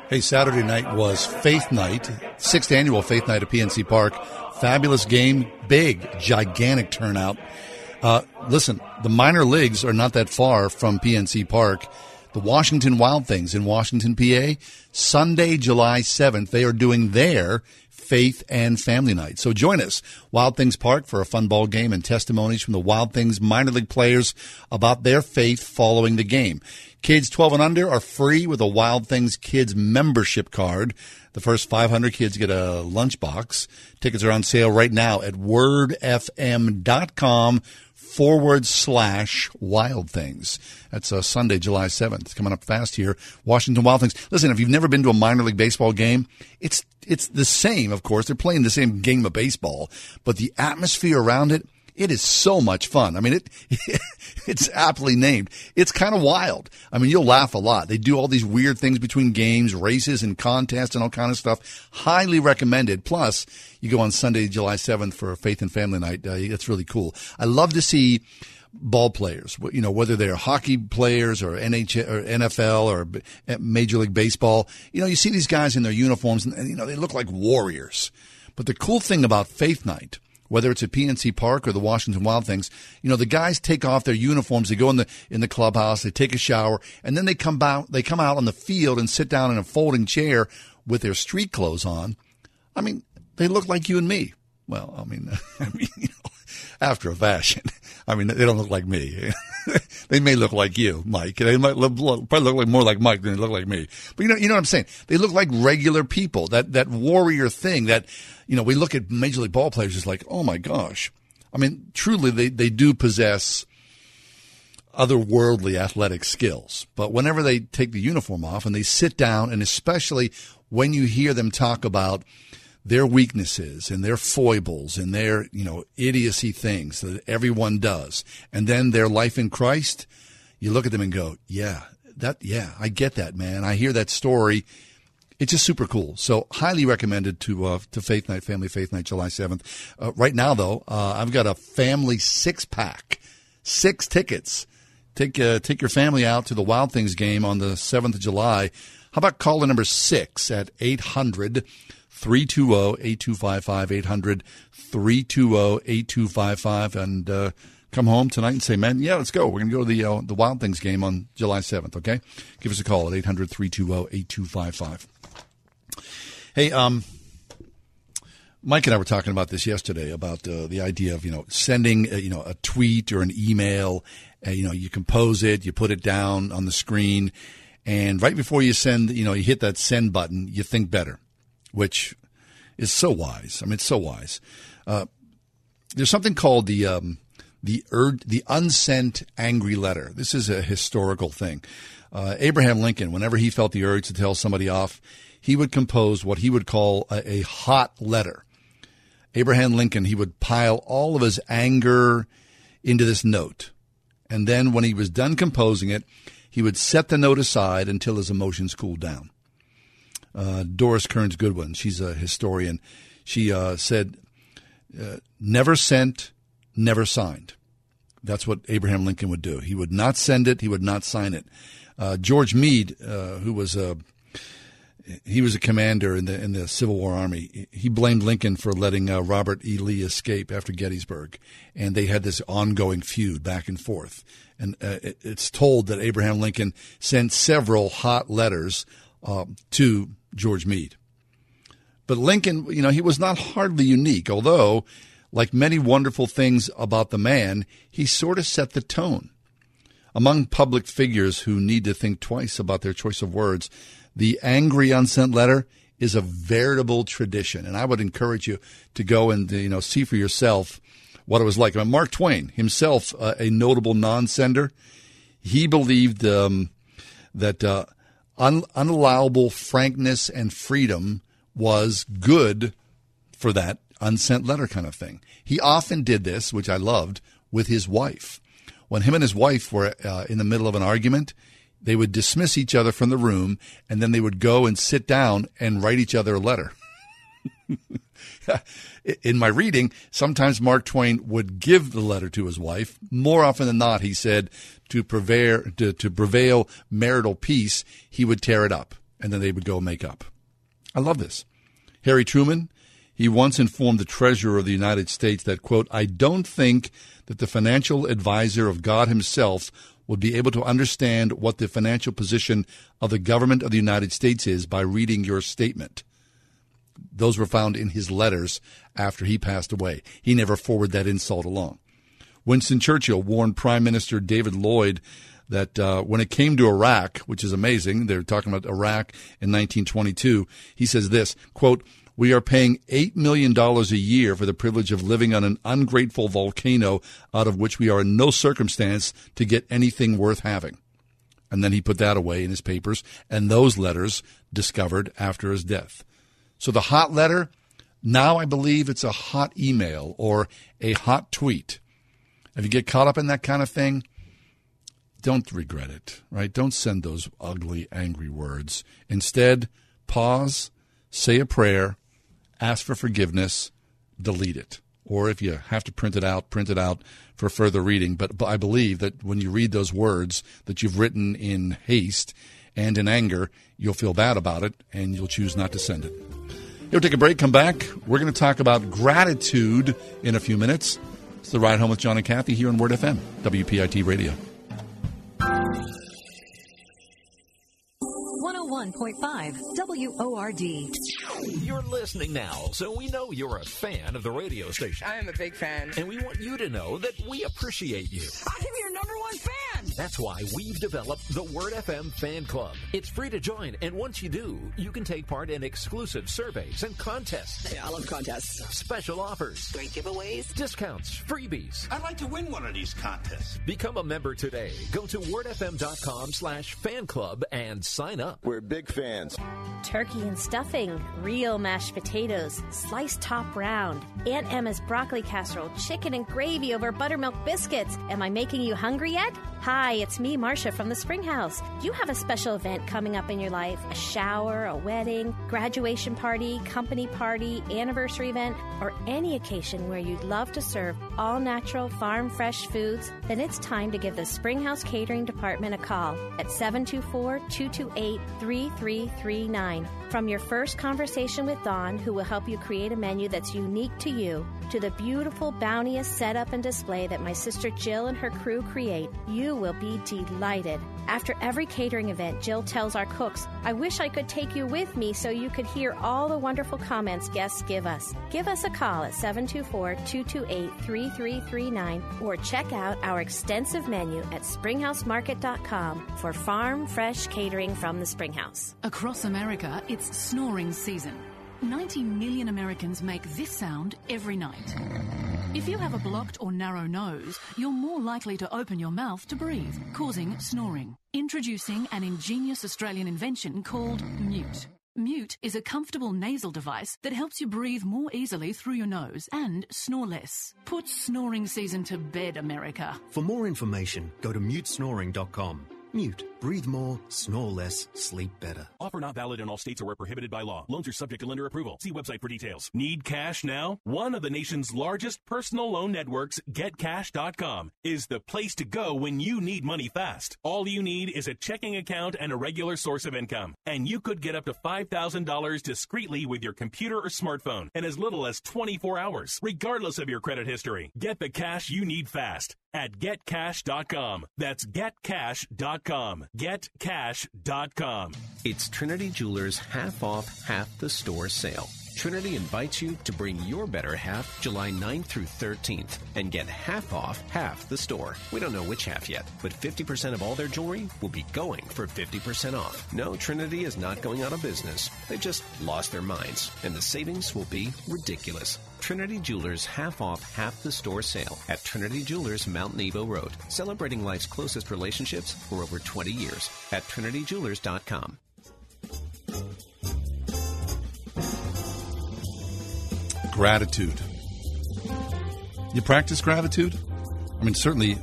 Hey, Saturday night was Faith Night, sixth annual Faith Night at PNC Park. Fabulous game, big, gigantic turnout. Uh, listen, the minor leagues are not that far from PNC Park. The Washington Wild Things in Washington, PA, Sunday, July 7th, they are doing their Faith and Family Night. So join us, Wild Things Park, for a fun ball game and testimonies from the Wild Things minor league players about their faith following the game. Kids 12 and under are free with a Wild Things Kids membership card. The first 500 kids get a lunchbox. Tickets are on sale right now at wordfm.com forward slash wild things. That's uh, Sunday, July 7th. It's coming up fast here. Washington Wild Things. Listen, if you've never been to a minor league baseball game, it's, it's the same, of course. They're playing the same game of baseball, but the atmosphere around it, It is so much fun. I mean, it it's aptly named. It's kind of wild. I mean, you'll laugh a lot. They do all these weird things between games, races, and contests, and all kind of stuff. Highly recommended. Plus, you go on Sunday, July seventh for Faith and Family Night. Uh, it's really cool. I love to see ball players, you know, whether they're hockey players or NHL or NFL or Major League Baseball. You know, you see these guys in their uniforms and, you know, they look like warriors. But the cool thing about Faith Night, whether it's at PNC Park or the Washington Wild Things, you know, the guys take off their uniforms, they go in the in the clubhouse, they take a shower, and then they come out they come out on the field and sit down in a folding chair with their street clothes on. I mean, they look like you and me. Well, I mean, I mean, you know, after a fashion. I mean, they don't look like me. they may look like you, Mike. They might look, probably look like more like Mike than they look like me. But you know, you know what I'm saying? They look like regular people. That that warrior thing. That you know, we look at major league ball players. Like, oh my gosh. I mean, truly, they they do possess otherworldly athletic skills. But whenever they take the uniform off and they sit down, and especially when you hear them talk about their weaknesses and their foibles and their, you know, idiocy things that everyone does. And then their life in Christ, you look at them and go, yeah, that, yeah, I get that, man. I hear that story. It's just super cool. So highly recommended to, uh, to Faith Night, Family Faith Night, July 7th. Uh, right now though, uh, I've got a family six pack, six tickets. Take, uh, take your family out to the Wild Things game on the 7th of July. How about caller number six at 800- 320 8255 800 320 8255 and uh, come home tonight and say, man, yeah, let's go. We're going to go to the, uh, the Wild Things game on July 7th, okay? Give us a call at 800 320 8255. Hey, um, Mike and I were talking about this yesterday about uh, the idea of you know sending uh, you know a tweet or an email. Uh, you know, you compose it, you put it down on the screen, and right before you send, you know, you hit that send button, you think better which is so wise. I mean, it's so wise. Uh, there's something called the um, the ur- the unsent angry letter. This is a historical thing. Uh, Abraham Lincoln, whenever he felt the urge to tell somebody off, he would compose what he would call a, a hot letter. Abraham Lincoln, he would pile all of his anger into this note. And then when he was done composing it, he would set the note aside until his emotions cooled down uh, Doris Kearns Goodwin. She's a historian. She uh, said, uh, "Never sent, never signed." That's what Abraham Lincoln would do. He would not send it. He would not sign it. Uh, George Meade, uh, who was a he was a commander in the in the Civil War Army. He blamed Lincoln for letting uh, Robert E. Lee escape after Gettysburg, and they had this ongoing feud back and forth. And it, it's told that Abraham Lincoln sent several hot letters to George Meade. But Lincoln, you know, he was not hardly unique, although, like many wonderful things about the man, he sort of set the tone. Among public figures who need to think twice about their choice of words, the angry unsent letter is a veritable tradition. And I would encourage you to go and, you know, see for yourself what it was like. Mark Twain, himself uh, a notable non sender, he believed um, that uh, un- unallowable frankness and freedom was good for that unsent letter kind of thing. He often did this, which I loved, with his wife. When him and his wife were uh, in the middle of an argument, they would dismiss each other from the room and then they would go and sit down and write each other a letter. in my reading, sometimes Mark Twain would give the letter to his wife. More often than not, he said, to prevail, to, to prevail marital peace, he would tear it up and then they would go make up. I love this. Harry Truman, he once informed the Treasurer of the United States that, quote, I don't think that the financial advisor of God himself would be able to understand what the financial position of the government of the United States is by reading your statement. Those were found in his letters after he passed away. He never forwarded that insult along. Winston Churchill warned Prime Minister David Lloyd that uh, when it came to Iraq, which is amazing, they're talking about Iraq in 1922, he says this, quote, we are paying $8 million a year for the privilege of living on an ungrateful volcano out of which we are in no circumstance to get anything worth having. And then he put that away in his papers, and those letters discovered after his death. So the hot letter, now I believe it's a hot email or a hot tweet. If you get caught up in that kind of thing, don't regret it, right? Don't send those ugly, angry words. Instead, pause, say a prayer, ask for forgiveness, delete it. Or if you have to print it out, print it out for further reading. But, but I believe that when you read those words that you've written in haste and in anger, you'll feel bad about it and you'll choose not to send it. We'll take a break, come back. We're going to talk about gratitude in a few minutes. It's the Ride Home with John and Kathy here on Word FM, WPIT Radio. 101.5 WORD. You're listening now, so we know you're a fan of the radio station. I am a big fan. And we want you to know that we appreciate you. I'm your number one fan. That's why we've developed the Word FM Fan Club. It's free to join, and once you do, you can take part in exclusive surveys and contests. Yeah, I love contests. Special offers. Great giveaways. Discounts. Freebies. I'd like to win one of these contests. Become a member today. Go to wordfm.com slash fan club and sign up. We're big fans. Turkey and stuffing, real mashed potatoes, sliced top round, Aunt Emma's broccoli casserole, chicken and gravy over buttermilk biscuits. Am I making you hungry yet? Hi, it's me, Marcia from the Spring House. You have a special event coming up in your life a shower, a wedding, graduation party, company party, anniversary event, or any occasion where you'd love to serve all natural, farm fresh foods, then it's time to give the Spring House Catering Department a call at 724 228 3339. From your first conversation with Dawn, who will help you create a menu that's unique to you, to the beautiful, bounteous setup and display that my sister Jill and her crew create, you will be delighted. After every catering event, Jill tells our cooks, I wish I could take you with me so you could hear all the wonderful comments guests give us. Give us a call at 724 228 3339 or check out our extensive menu at springhousemarket.com for farm fresh catering from the Springhouse. Across America, it's snoring season. 90 million Americans make this sound every night. If you have a blocked or narrow nose, you're more likely to open your mouth to breathe, causing snoring. Introducing an ingenious Australian invention called Mute. Mute is a comfortable nasal device that helps you breathe more easily through your nose and snore less. Put snoring season to bed, America. For more information, go to mutesnoring.com. Mute. Breathe more, snore less, sleep better. Offer not valid in all states or where prohibited by law. Loans are subject to lender approval. See website for details. Need cash now? One of the nation's largest personal loan networks, GetCash.com, is the place to go when you need money fast. All you need is a checking account and a regular source of income. And you could get up to $5,000 discreetly with your computer or smartphone in as little as 24 hours, regardless of your credit history. Get the cash you need fast at getcash.com. That's getcash.com. Getcash.com. It's Trinity Jewelers half off, half the store sale. Trinity invites you to bring your better half July 9th through 13th and get half off half the store. We don't know which half yet, but 50% of all their jewelry will be going for 50% off. No, Trinity is not going out of business. They just lost their minds, and the savings will be ridiculous. Trinity Jewelers half off half the store sale at Trinity Jewelers Mount Nebo Road, celebrating life's closest relationships for over 20 years at trinityjewelers.com. Gratitude. You practice gratitude? I mean, certainly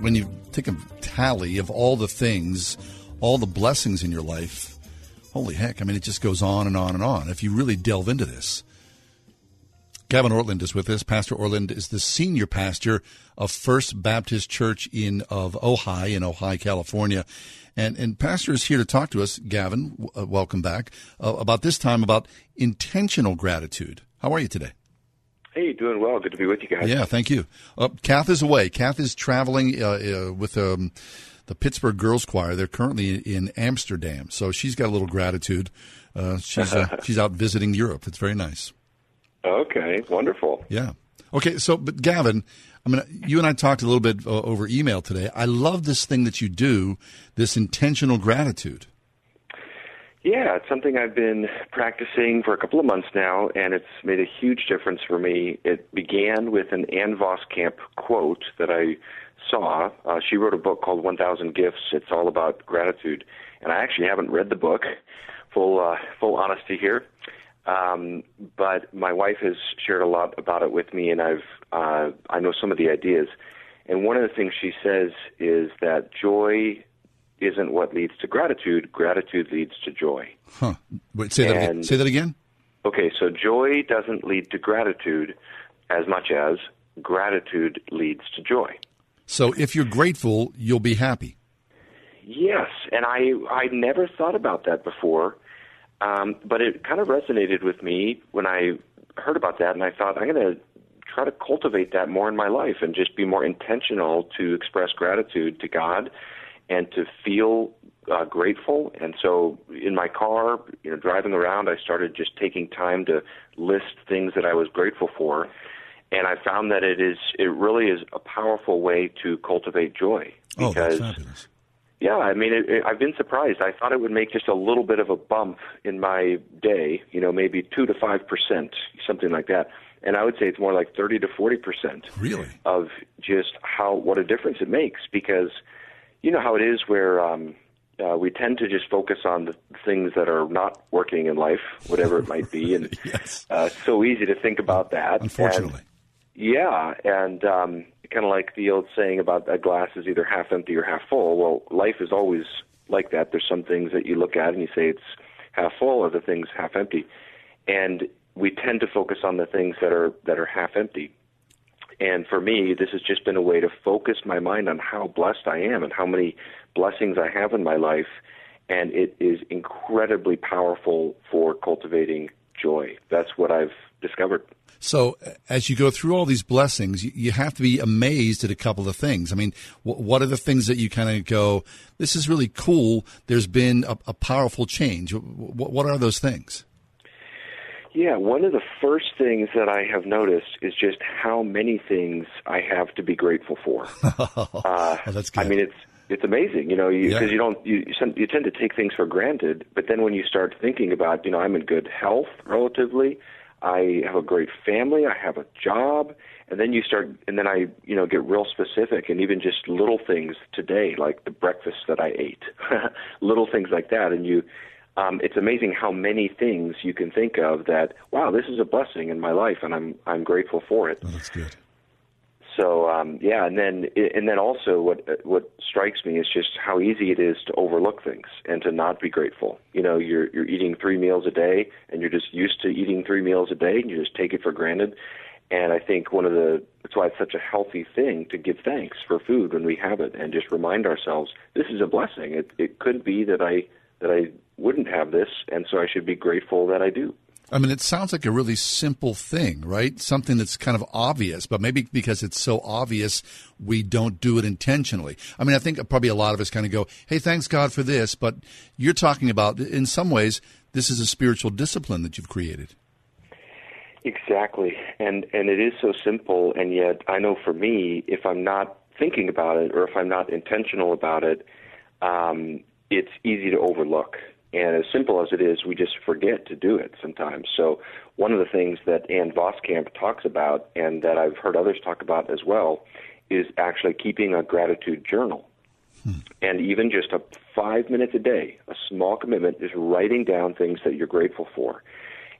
when you take a tally of all the things, all the blessings in your life, holy heck, I mean, it just goes on and on and on if you really delve into this. Gavin Ortlund is with us. Pastor Ortlund is the senior pastor of First Baptist Church in of Ojai in Ojai, California. And, and Pastor is here to talk to us, Gavin, uh, welcome back, uh, about this time about intentional gratitude. How are you today? Hey, doing well. Good to be with you guys. Yeah, thank you. Uh, Kath is away. Kath is traveling uh, uh, with um, the Pittsburgh Girls Choir. They're currently in Amsterdam, so she's got a little gratitude. Uh, she's uh, she's out visiting Europe. It's very nice. Okay, wonderful. Yeah. Okay, so but Gavin, I mean, you and I talked a little bit uh, over email today. I love this thing that you do, this intentional gratitude. Yeah, it's something I've been practicing for a couple of months now, and it's made a huge difference for me. It began with an Ann Voskamp quote that I saw. Uh, she wrote a book called 1000 Gifts. It's all about gratitude, and I actually haven't read the book. Full uh, full honesty here. Um, but my wife has shared a lot about it with me, and I've uh, I know some of the ideas. And one of the things she says is that joy isn't what leads to gratitude. Gratitude leads to joy. Huh. Wait, say that again. Say that again. Okay, so joy doesn't lead to gratitude as much as gratitude leads to joy. So if you're grateful, you'll be happy. Yes, and I I never thought about that before, um, but it kind of resonated with me when I heard about that, and I thought I'm going to try to cultivate that more in my life and just be more intentional to express gratitude to God and to feel uh, grateful. And so in my car, you know, driving around, I started just taking time to list things that I was grateful for. And I found that it is, it really is a powerful way to cultivate joy. Oh, that's Because fabulous. yeah, I mean, it, it, I've been surprised. I thought it would make just a little bit of a bump in my day, you know, maybe two to five percent, something like that. And I would say it's more like thirty to forty percent Really? of just how what a difference it makes. Because you know how it is where um, uh, we tend to just focus on the things that are not working in life, whatever it might be, and uh, it's so easy to think about that. Unfortunately. And, yeah, and um, kind of like the old saying about a glass is either half empty or half full. Well, life is always like that. There's some things that you look at and you say it's half full, other things half empty, and we tend to focus on the things that are that are half empty. And for me, this has just been a way to focus my mind on how blessed I am and how many blessings I have in my life, and it is incredibly powerful for cultivating joy. That's what I've discovered. So as you go through all these blessings, you, have to be amazed at a couple of things. I mean, what are the things that you kind of go, this is really cool. There's been a, a powerful change. Wh- wh- what are those things? Yeah, one of the first things that I have noticed is just how many things I have to be grateful for. uh, that's I mean, it's it's amazing, you know, because Yeah. you, don't you you you tend to take things for granted, but then when you start thinking about, you know, I'm in good health relatively, I have a great family, I have a job, and then you start, and then I, you know, get real specific, and even just little things today, like the breakfast that I ate, little things like that, and you. Um, it's amazing how many things you can think of that. Wow, this is a blessing in my life, and I'm I'm grateful for it. Oh, that's good. So um, yeah, and then and then also what what strikes me is just how easy it is to overlook things and to not be grateful. You know, you're you're eating three meals a day, and you're just used to eating three meals a day, and you just take it for granted. And I think one of the that's why it's such a healthy thing to give thanks for food when we have it, and just remind ourselves this is a blessing. It it could be that I that I wouldn't have this, and so I should be grateful that I do. I mean, it sounds like a really simple thing, right? Something that's kind of obvious, but maybe because it's so obvious, we don't do it intentionally. I mean, I think probably a lot of us kind of go, hey, thanks God for this. But you're talking about, in some ways, this is a spiritual discipline that you've created. Exactly. And and it is so simple and yet I know for me if I'm not thinking about it or if I'm not intentional about it, um, it's easy to overlook. And as simple as it is, we just forget to do it sometimes. So one of the things that Ann Voskamp talks about and that I've heard others talk about as well is actually keeping a gratitude journal. Hmm. And even just a five minutes a day, a small commitment is writing down things that you're grateful for.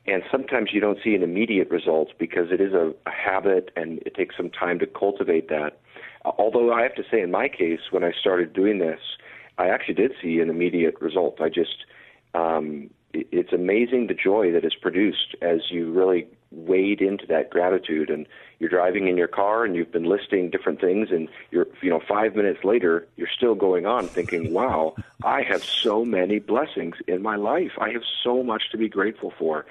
And sometimes you don't see an immediate result because it is a, a habit and it takes some time to cultivate that. Although I have to say, in my case, when I started doing this, I actually did see an immediate result. I just, um, it, it's amazing the joy that is produced as you really wade into that gratitude. And you're driving in your car and you've been listing different things and you're you know 5 minutes later you're still going on thinking wow I have so many blessings in my life. I have so much to be grateful for.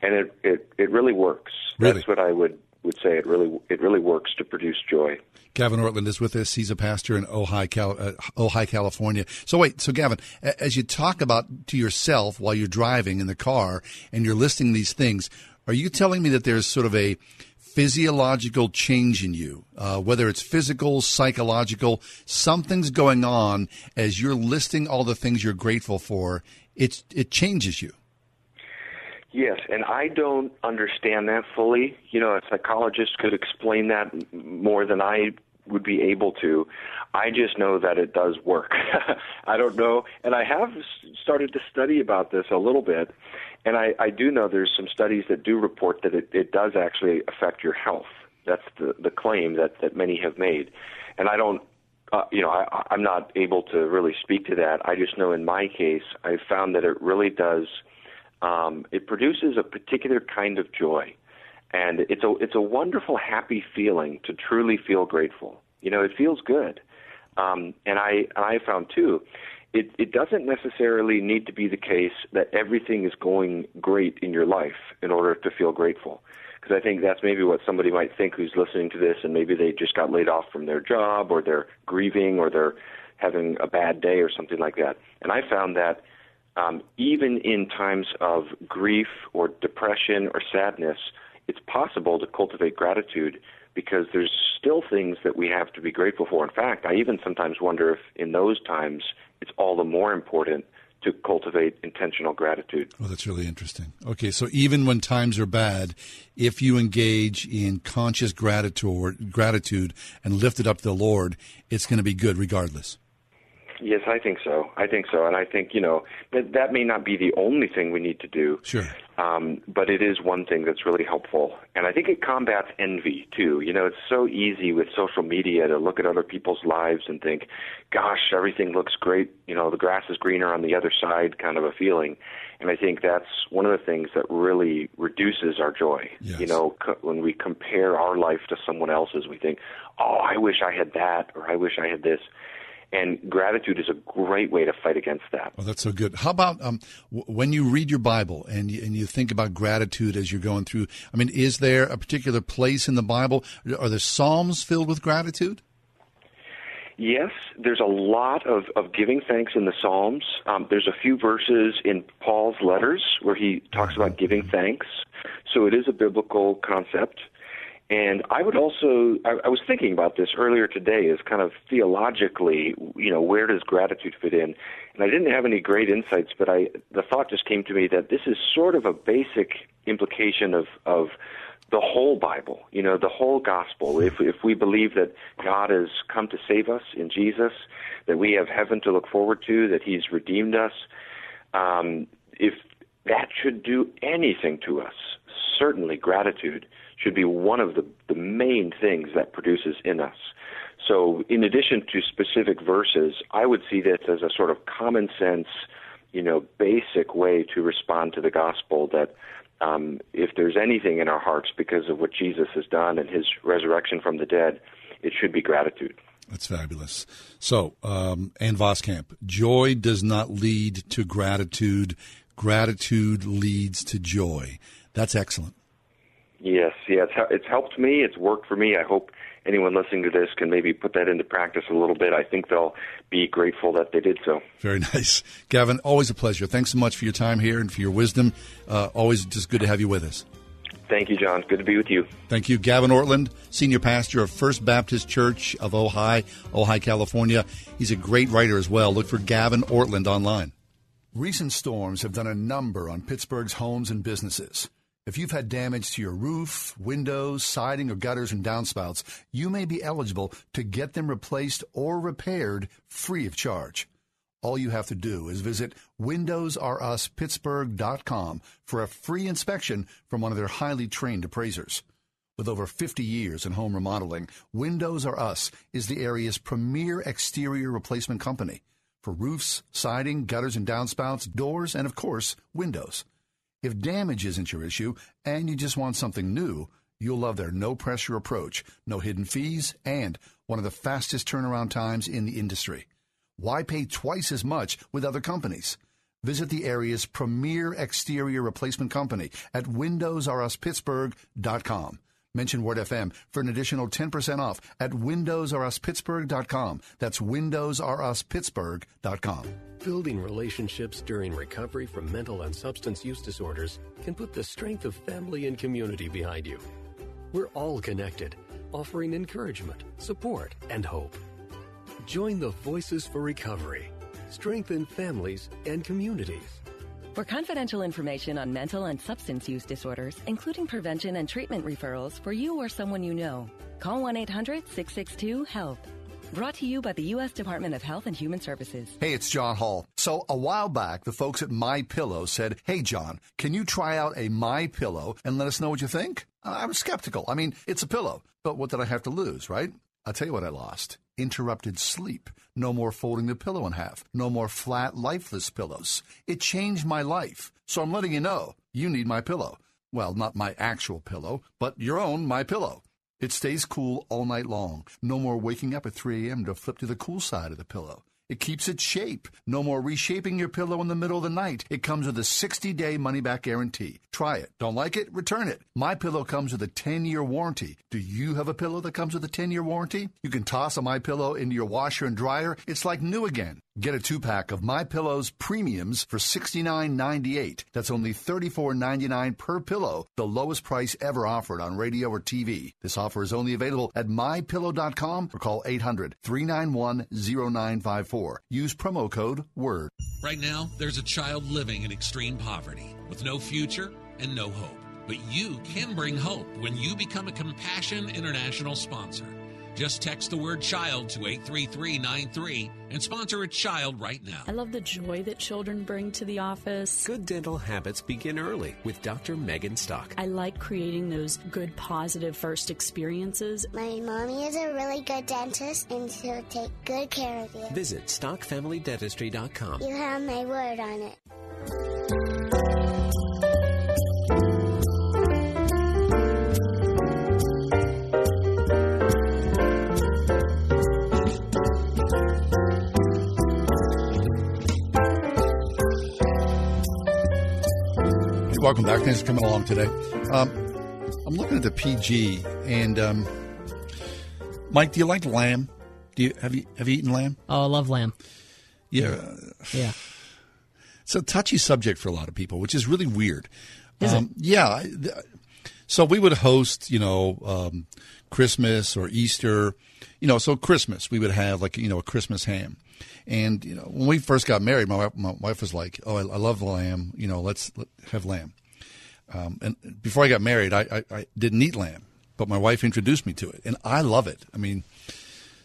And it it it really works. That's what I would would say it really it really works to produce joy Gavin Ortlund is with us. He's a pastor in Ojai, Cal- uh, Ojai, California. So wait, so Gavin, as you talk about to yourself while you're driving in the car and you're listing these things, are you telling me that there's sort of a physiological change in you, uh, whether it's physical, psychological, something's going on as you're listing all the things you're grateful for. It's it changes you. Yes, and I don't understand that fully. You know, a psychologist could explain that more than I would be able to. I just know that it does work. I don't know, and I have started to study about this a little bit, and I, I do know there's some studies that do report that it, it does actually affect your health. That's the the claim that that many have made, and I don't. Uh, you know, I, I'm not able to really speak to that. I just know in my case, I've found that it really does. Um, it produces a particular kind of joy, and it's a it's a wonderful, happy feeling to truly feel grateful. You know, it feels good, um, and I and I found too. It, it doesn't necessarily need to be the case that everything is going great in your life in order to feel grateful because I think that's maybe what somebody might think who's listening to this, and maybe they just got laid off from their job, or they're grieving, or they're having a bad day, or something like that. And I found that um, even in times of grief or depression or sadness, it's possible to cultivate gratitude because there's still things that we have to be grateful for. In fact, I even sometimes wonder if in those times it's all the more important to cultivate intentional gratitude. Well, that's really interesting. Okay, so even when times are bad, if you engage in conscious gratitude, gratitude and lift it up to the Lord, it's going to be good regardless. Yes, I think so. I think so, and I think you know that that may not be the only thing we need to do. Sure. Um, but it is one thing that's really helpful, and I think it combats envy too. You know, it's so easy with social media to look at other people's lives and think, "Gosh, everything looks great." You know, the grass is greener on the other side, kind of a feeling. And I think that's one of the things that really reduces our joy. Yes. You know, co- when we compare our life to someone else's, we think, "Oh, I wish I had that," or "I wish I had this." And gratitude is a great way to fight against that. Well, that's so good. How about um, w- when you read your Bible and you, and you think about gratitude as you're going through? I mean, is there a particular place in the Bible? Are there Psalms filled with gratitude? Yes, there's a lot of, of giving thanks in the Psalms. Um, there's a few verses in Paul's letters where he talks about giving thanks. So it is a biblical concept. And I would also, I, I was thinking about this earlier today, is kind of theologically, you know, where does gratitude fit in? And I didn't have any great insights, but I, the thought just came to me that this is sort of a basic implication of, of the whole Bible, you know, the whole gospel. If, if we believe that God has come to save us in Jesus, that we have heaven to look forward to, that He's redeemed us, um, if that should do anything to us, certainly gratitude should be one of the, the main things that produces in us. So, in addition to specific verses, I would see this as a sort of common sense, you know, basic way to respond to the gospel that um, if there's anything in our hearts because of what Jesus has done and his resurrection from the dead, it should be gratitude. That's fabulous. So, um, Ann Voskamp, joy does not lead to gratitude. Gratitude leads to joy. That's excellent. Yes, yeah, it's, it's helped me. It's worked for me. I hope anyone listening to this can maybe put that into practice a little bit. I think they'll be grateful that they did so. Very nice. Gavin, always a pleasure. Thanks so much for your time here and for your wisdom. Uh, always just good to have you with us. Thank you, John. Good to be with you. Thank you. Gavin Ortlund, Senior Pastor of First Baptist Church of Ojai, Ojai, California. He's a great writer as well. Look for Gavin Ortlund online. Recent storms have done a number on Pittsburgh's homes and businesses. If you've had damage to your roof, windows, siding, or gutters and downspouts, you may be eligible to get them replaced or repaired free of charge. All you have to do is visit WindowsRUsPittsburgh.com for a free inspection from one of their highly trained appraisers. With over 50 years in home remodeling, Windows R Us is the area's premier exterior replacement company for roofs, siding, gutters and downspouts, doors, and of course, windows. If damage isn't your issue and you just want something new, you'll love their no pressure approach, no hidden fees, and one of the fastest turnaround times in the industry. Why pay twice as much with other companies? Visit the area's premier exterior replacement company at WindowsRUsPittsburgh.com. Mention Word FM for an additional 10% off at WindowsRUsPittsburgh.com. That's WindowsRUsPittsburgh.com. Building relationships during recovery from mental and substance use disorders can put the strength of family and community behind you. We're all connected, offering encouragement, support, and hope. Join the Voices for Recovery. Strengthen families and communities. For confidential information on mental and substance use disorders, including prevention and treatment referrals for you or someone you know, call 1 800 662 HELP. Brought to you by the U.S. Department of Health and Human Services. Hey, it's John Hall. So a while back, the folks at My Pillow said, "Hey, John, can you try out a My Pillow and let us know what you think?" I was skeptical. I mean, it's a pillow, but what did I have to lose, right? I'll tell you what I lost. Interrupted sleep. No more folding the pillow in half. No more flat, lifeless pillows. It changed my life. So I'm letting you know, you need my pillow. Well, not my actual pillow, but your own my pillow. It stays cool all night long. No more waking up at 3 a.m. to flip to the cool side of the pillow. It keeps its shape. No more reshaping your pillow in the middle of the night. It comes with a 60-day money-back guarantee. Try it. Don't like it? Return it. My pillow comes with a 10-year warranty. Do you have a pillow that comes with a 10-year warranty? You can toss a My Pillow into your washer and dryer. It's like new again. Get a two-pack of My Pillows premiums for $69.98. That's only $34.99 per pillow, the lowest price ever offered on radio or TV. This offer is only available at mypillow.com or call 800-391-0954. Use promo code WORD. Right now, there's a child living in extreme poverty with no future and no hope. But you can bring hope when you become a Compassion International sponsor. Just text the word child to 83393 and sponsor a child right now. I love the joy that children bring to the office. Good dental habits begin early with Dr. Megan Stock. I like creating those good, positive first experiences. My mommy is a really good dentist and she'll take good care of you. Visit StockFamilyDentistry.com. You have my word on it. Welcome back. Thanks for coming along today. Um, I'm looking at the PG, and um, Mike, do you like lamb? Do you have you have you eaten lamb? Oh, I love lamb. Yeah, Yeah. It's a touchy subject for a lot of people, which is really weird. Is um, Yeah. So we would host, you know, um, Christmas or Easter. You know, so Christmas we would have like you know a Christmas ham, and you know when we first got married, my wife, my wife was like, "Oh, I, I love lamb. You know, let's let, have lamb." Um, and before I got married, I, I, I didn't eat lamb, but my wife introduced me to it, and I love it. I mean,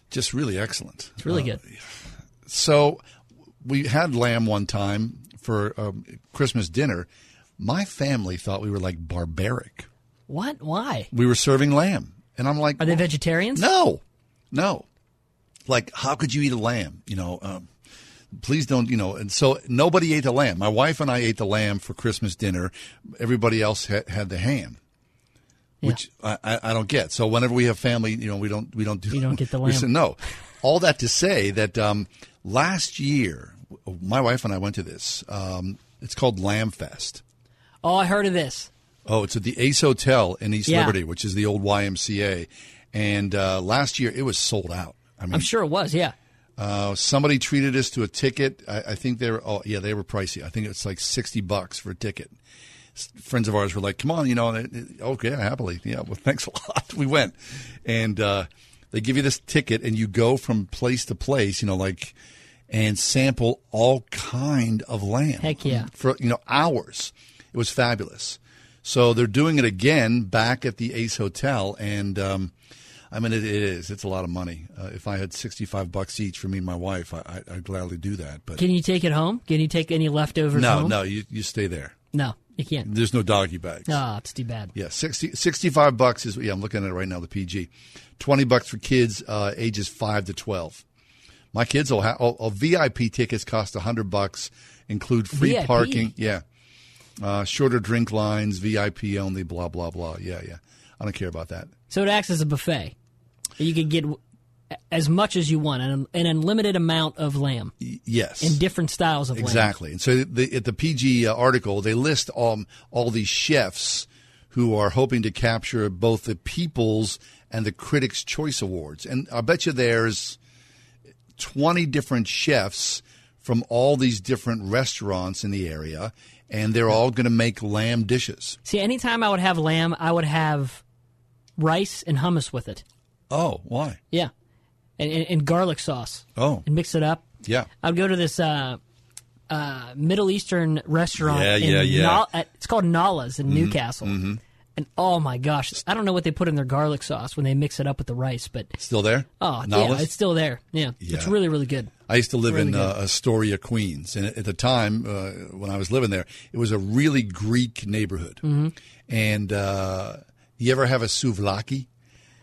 just really excellent. It's really Uh, good. So we had lamb one time for um, Christmas dinner. My family thought we were like barbaric. What? Why? We were serving lamb, and I'm like, Are they vegetarians? No, no. Like, how could you eat a lamb? You know, um, please don't. You know, and so nobody ate the lamb. My wife and I ate the lamb for Christmas dinner. Everybody else had, had the ham. Which I, I, I don't get. So whenever we have family, you know, we don't we don't do. You don't get the lamb. say no. All that to say that um, last year, my wife and I went to this. Um, it's called Lamb Fest. Oh, I heard of this. Oh, it's at the Ace Hotel in East Yeah. Liberty, which is the old YMCA. And uh, last year it was sold out. I mean, I'm sure it was. Yeah. uh, somebody treated us to a ticket. I, I think they were. Oh, yeah, they were pricey. I think it's like sixty bucks for a ticket. Friends of ours were like, "Come on, you know." and it- it- Okay, happily. Yeah, well, thanks a lot. We went, and uh, they give you this ticket, and you go from place to place. You know, like and sample all kind of lamb. Heck yeah. For you know hours, it was fabulous. So they're doing it again back at the Ace Hotel, and um, I mean it, it is. It's a lot of money. Uh, if I had sixty-five bucks each for me and my wife, I, I, I'd gladly do that. But Can you take it home? Can you take any leftovers no, home? no, you you stay there. No, you can't. There's no doggy bags. Ah, it's too bad. Yeah, 60, 65 bucks is yeah. I'm looking at it right now. The PG, twenty bucks for kids uh, ages five to twelve. My kids will have oh, oh, VIP tickets cost hundred bucks, include free VIP? parking. Yeah, uh, shorter drink lines, VIP only. Blah blah blah. Yeah, yeah. I don't care about that. So it acts as a buffet. You could get as much as you want, an, an unlimited amount of lamb Yes, in different styles of lamb. Exactly. And so the, at the PG uh, article, they list um, all these chefs who are hoping to capture both the People's and the Critics' Choice Awards. And I bet you there's 20 different chefs from all these different restaurants in the area, and they're all going to make lamb dishes. See, anytime I would have lamb, I would have rice and hummus with it. Oh, why? Yeah, and, and, and garlic sauce. Oh. and mix it up. Yeah. I'd go to this uh, uh, Middle Eastern restaurant. Yeah, in yeah, yeah. At- it's called Nala's in Mhm, Newcastle, mhm. And oh my gosh, I don't know what they put in their garlic sauce when they mix it up with the rice, but Still there? oh yeah, it's still there. Yeah, it's really really good. I used to live Really in uh, Astoria, Queens, and at the time uh, when I was living there, it was a really Greek neighborhood. Mhm. And uh, you ever have a souvlaki?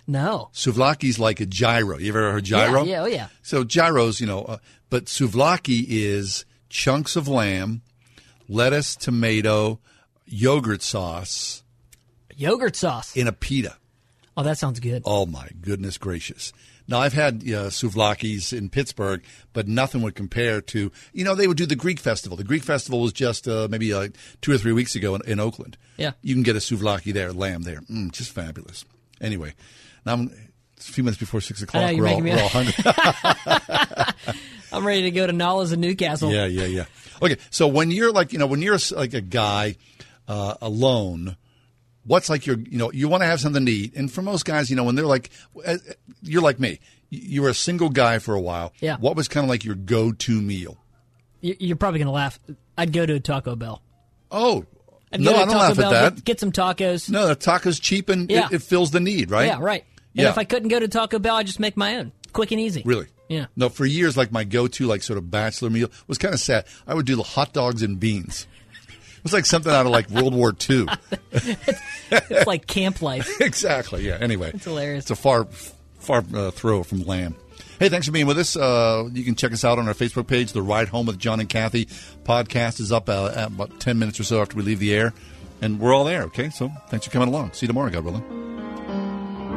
No. Souvlaki's like a gyro. You ever heard gyro? Yeah, yeah, oh yeah. So gyros, you know, uh, but souvlaki is chunks of lamb, lettuce, tomato, yogurt sauce Yogurt sauce. in a pita. Oh, that sounds good. Oh my goodness gracious! Now I've had uh, souvlakis in Pittsburgh, but nothing would compare to you know they would do the Greek festival. The Greek festival was just uh, maybe uh, two or three weeks ago in, in Oakland. Yeah. you can get a souvlaki there, lamb there, mm, just fabulous. Anyway, now I'm it's a few minutes before six o'clock. know, you're we're, all, me- we're all hungry. I'm ready to go to Nollas in Newcastle. Yeah, yeah, yeah. Okay, so when you're like, you know, when you're like a guy uh, alone, what's like your, you know, you want to have something to eat, and for most guys, you know, when they're like, uh, you're like me, you were a single guy for a while. Yeah. What was kind of like your go-to meal? You- You're probably gonna laugh. I'd go to a Taco Bell. Oh, I'd no, I don't Taco laugh Bell, at that. Get, get some tacos. No, the taco's cheap and Yeah. it, it fills the need, right? Yeah, right. And Yeah. if I couldn't go to Taco Bell, I'd just make my own, quick and easy. Really? Yeah. No, for years, like my go-to, like sort of bachelor meal was kind of sad. I would do the hot dogs and beans. It was like something out of like World War II. It's like camp life. exactly. Yeah. Anyway, It's hilarious. It's a far, far uh, throw from lamb. Hey, thanks for being with us. Uh, you can check us out on our Facebook page. The Ride Home with John and Kathy podcast is up uh, at about ten minutes or so after we leave the air, and we're all there. Okay, so thanks for coming along. See you tomorrow, God willing.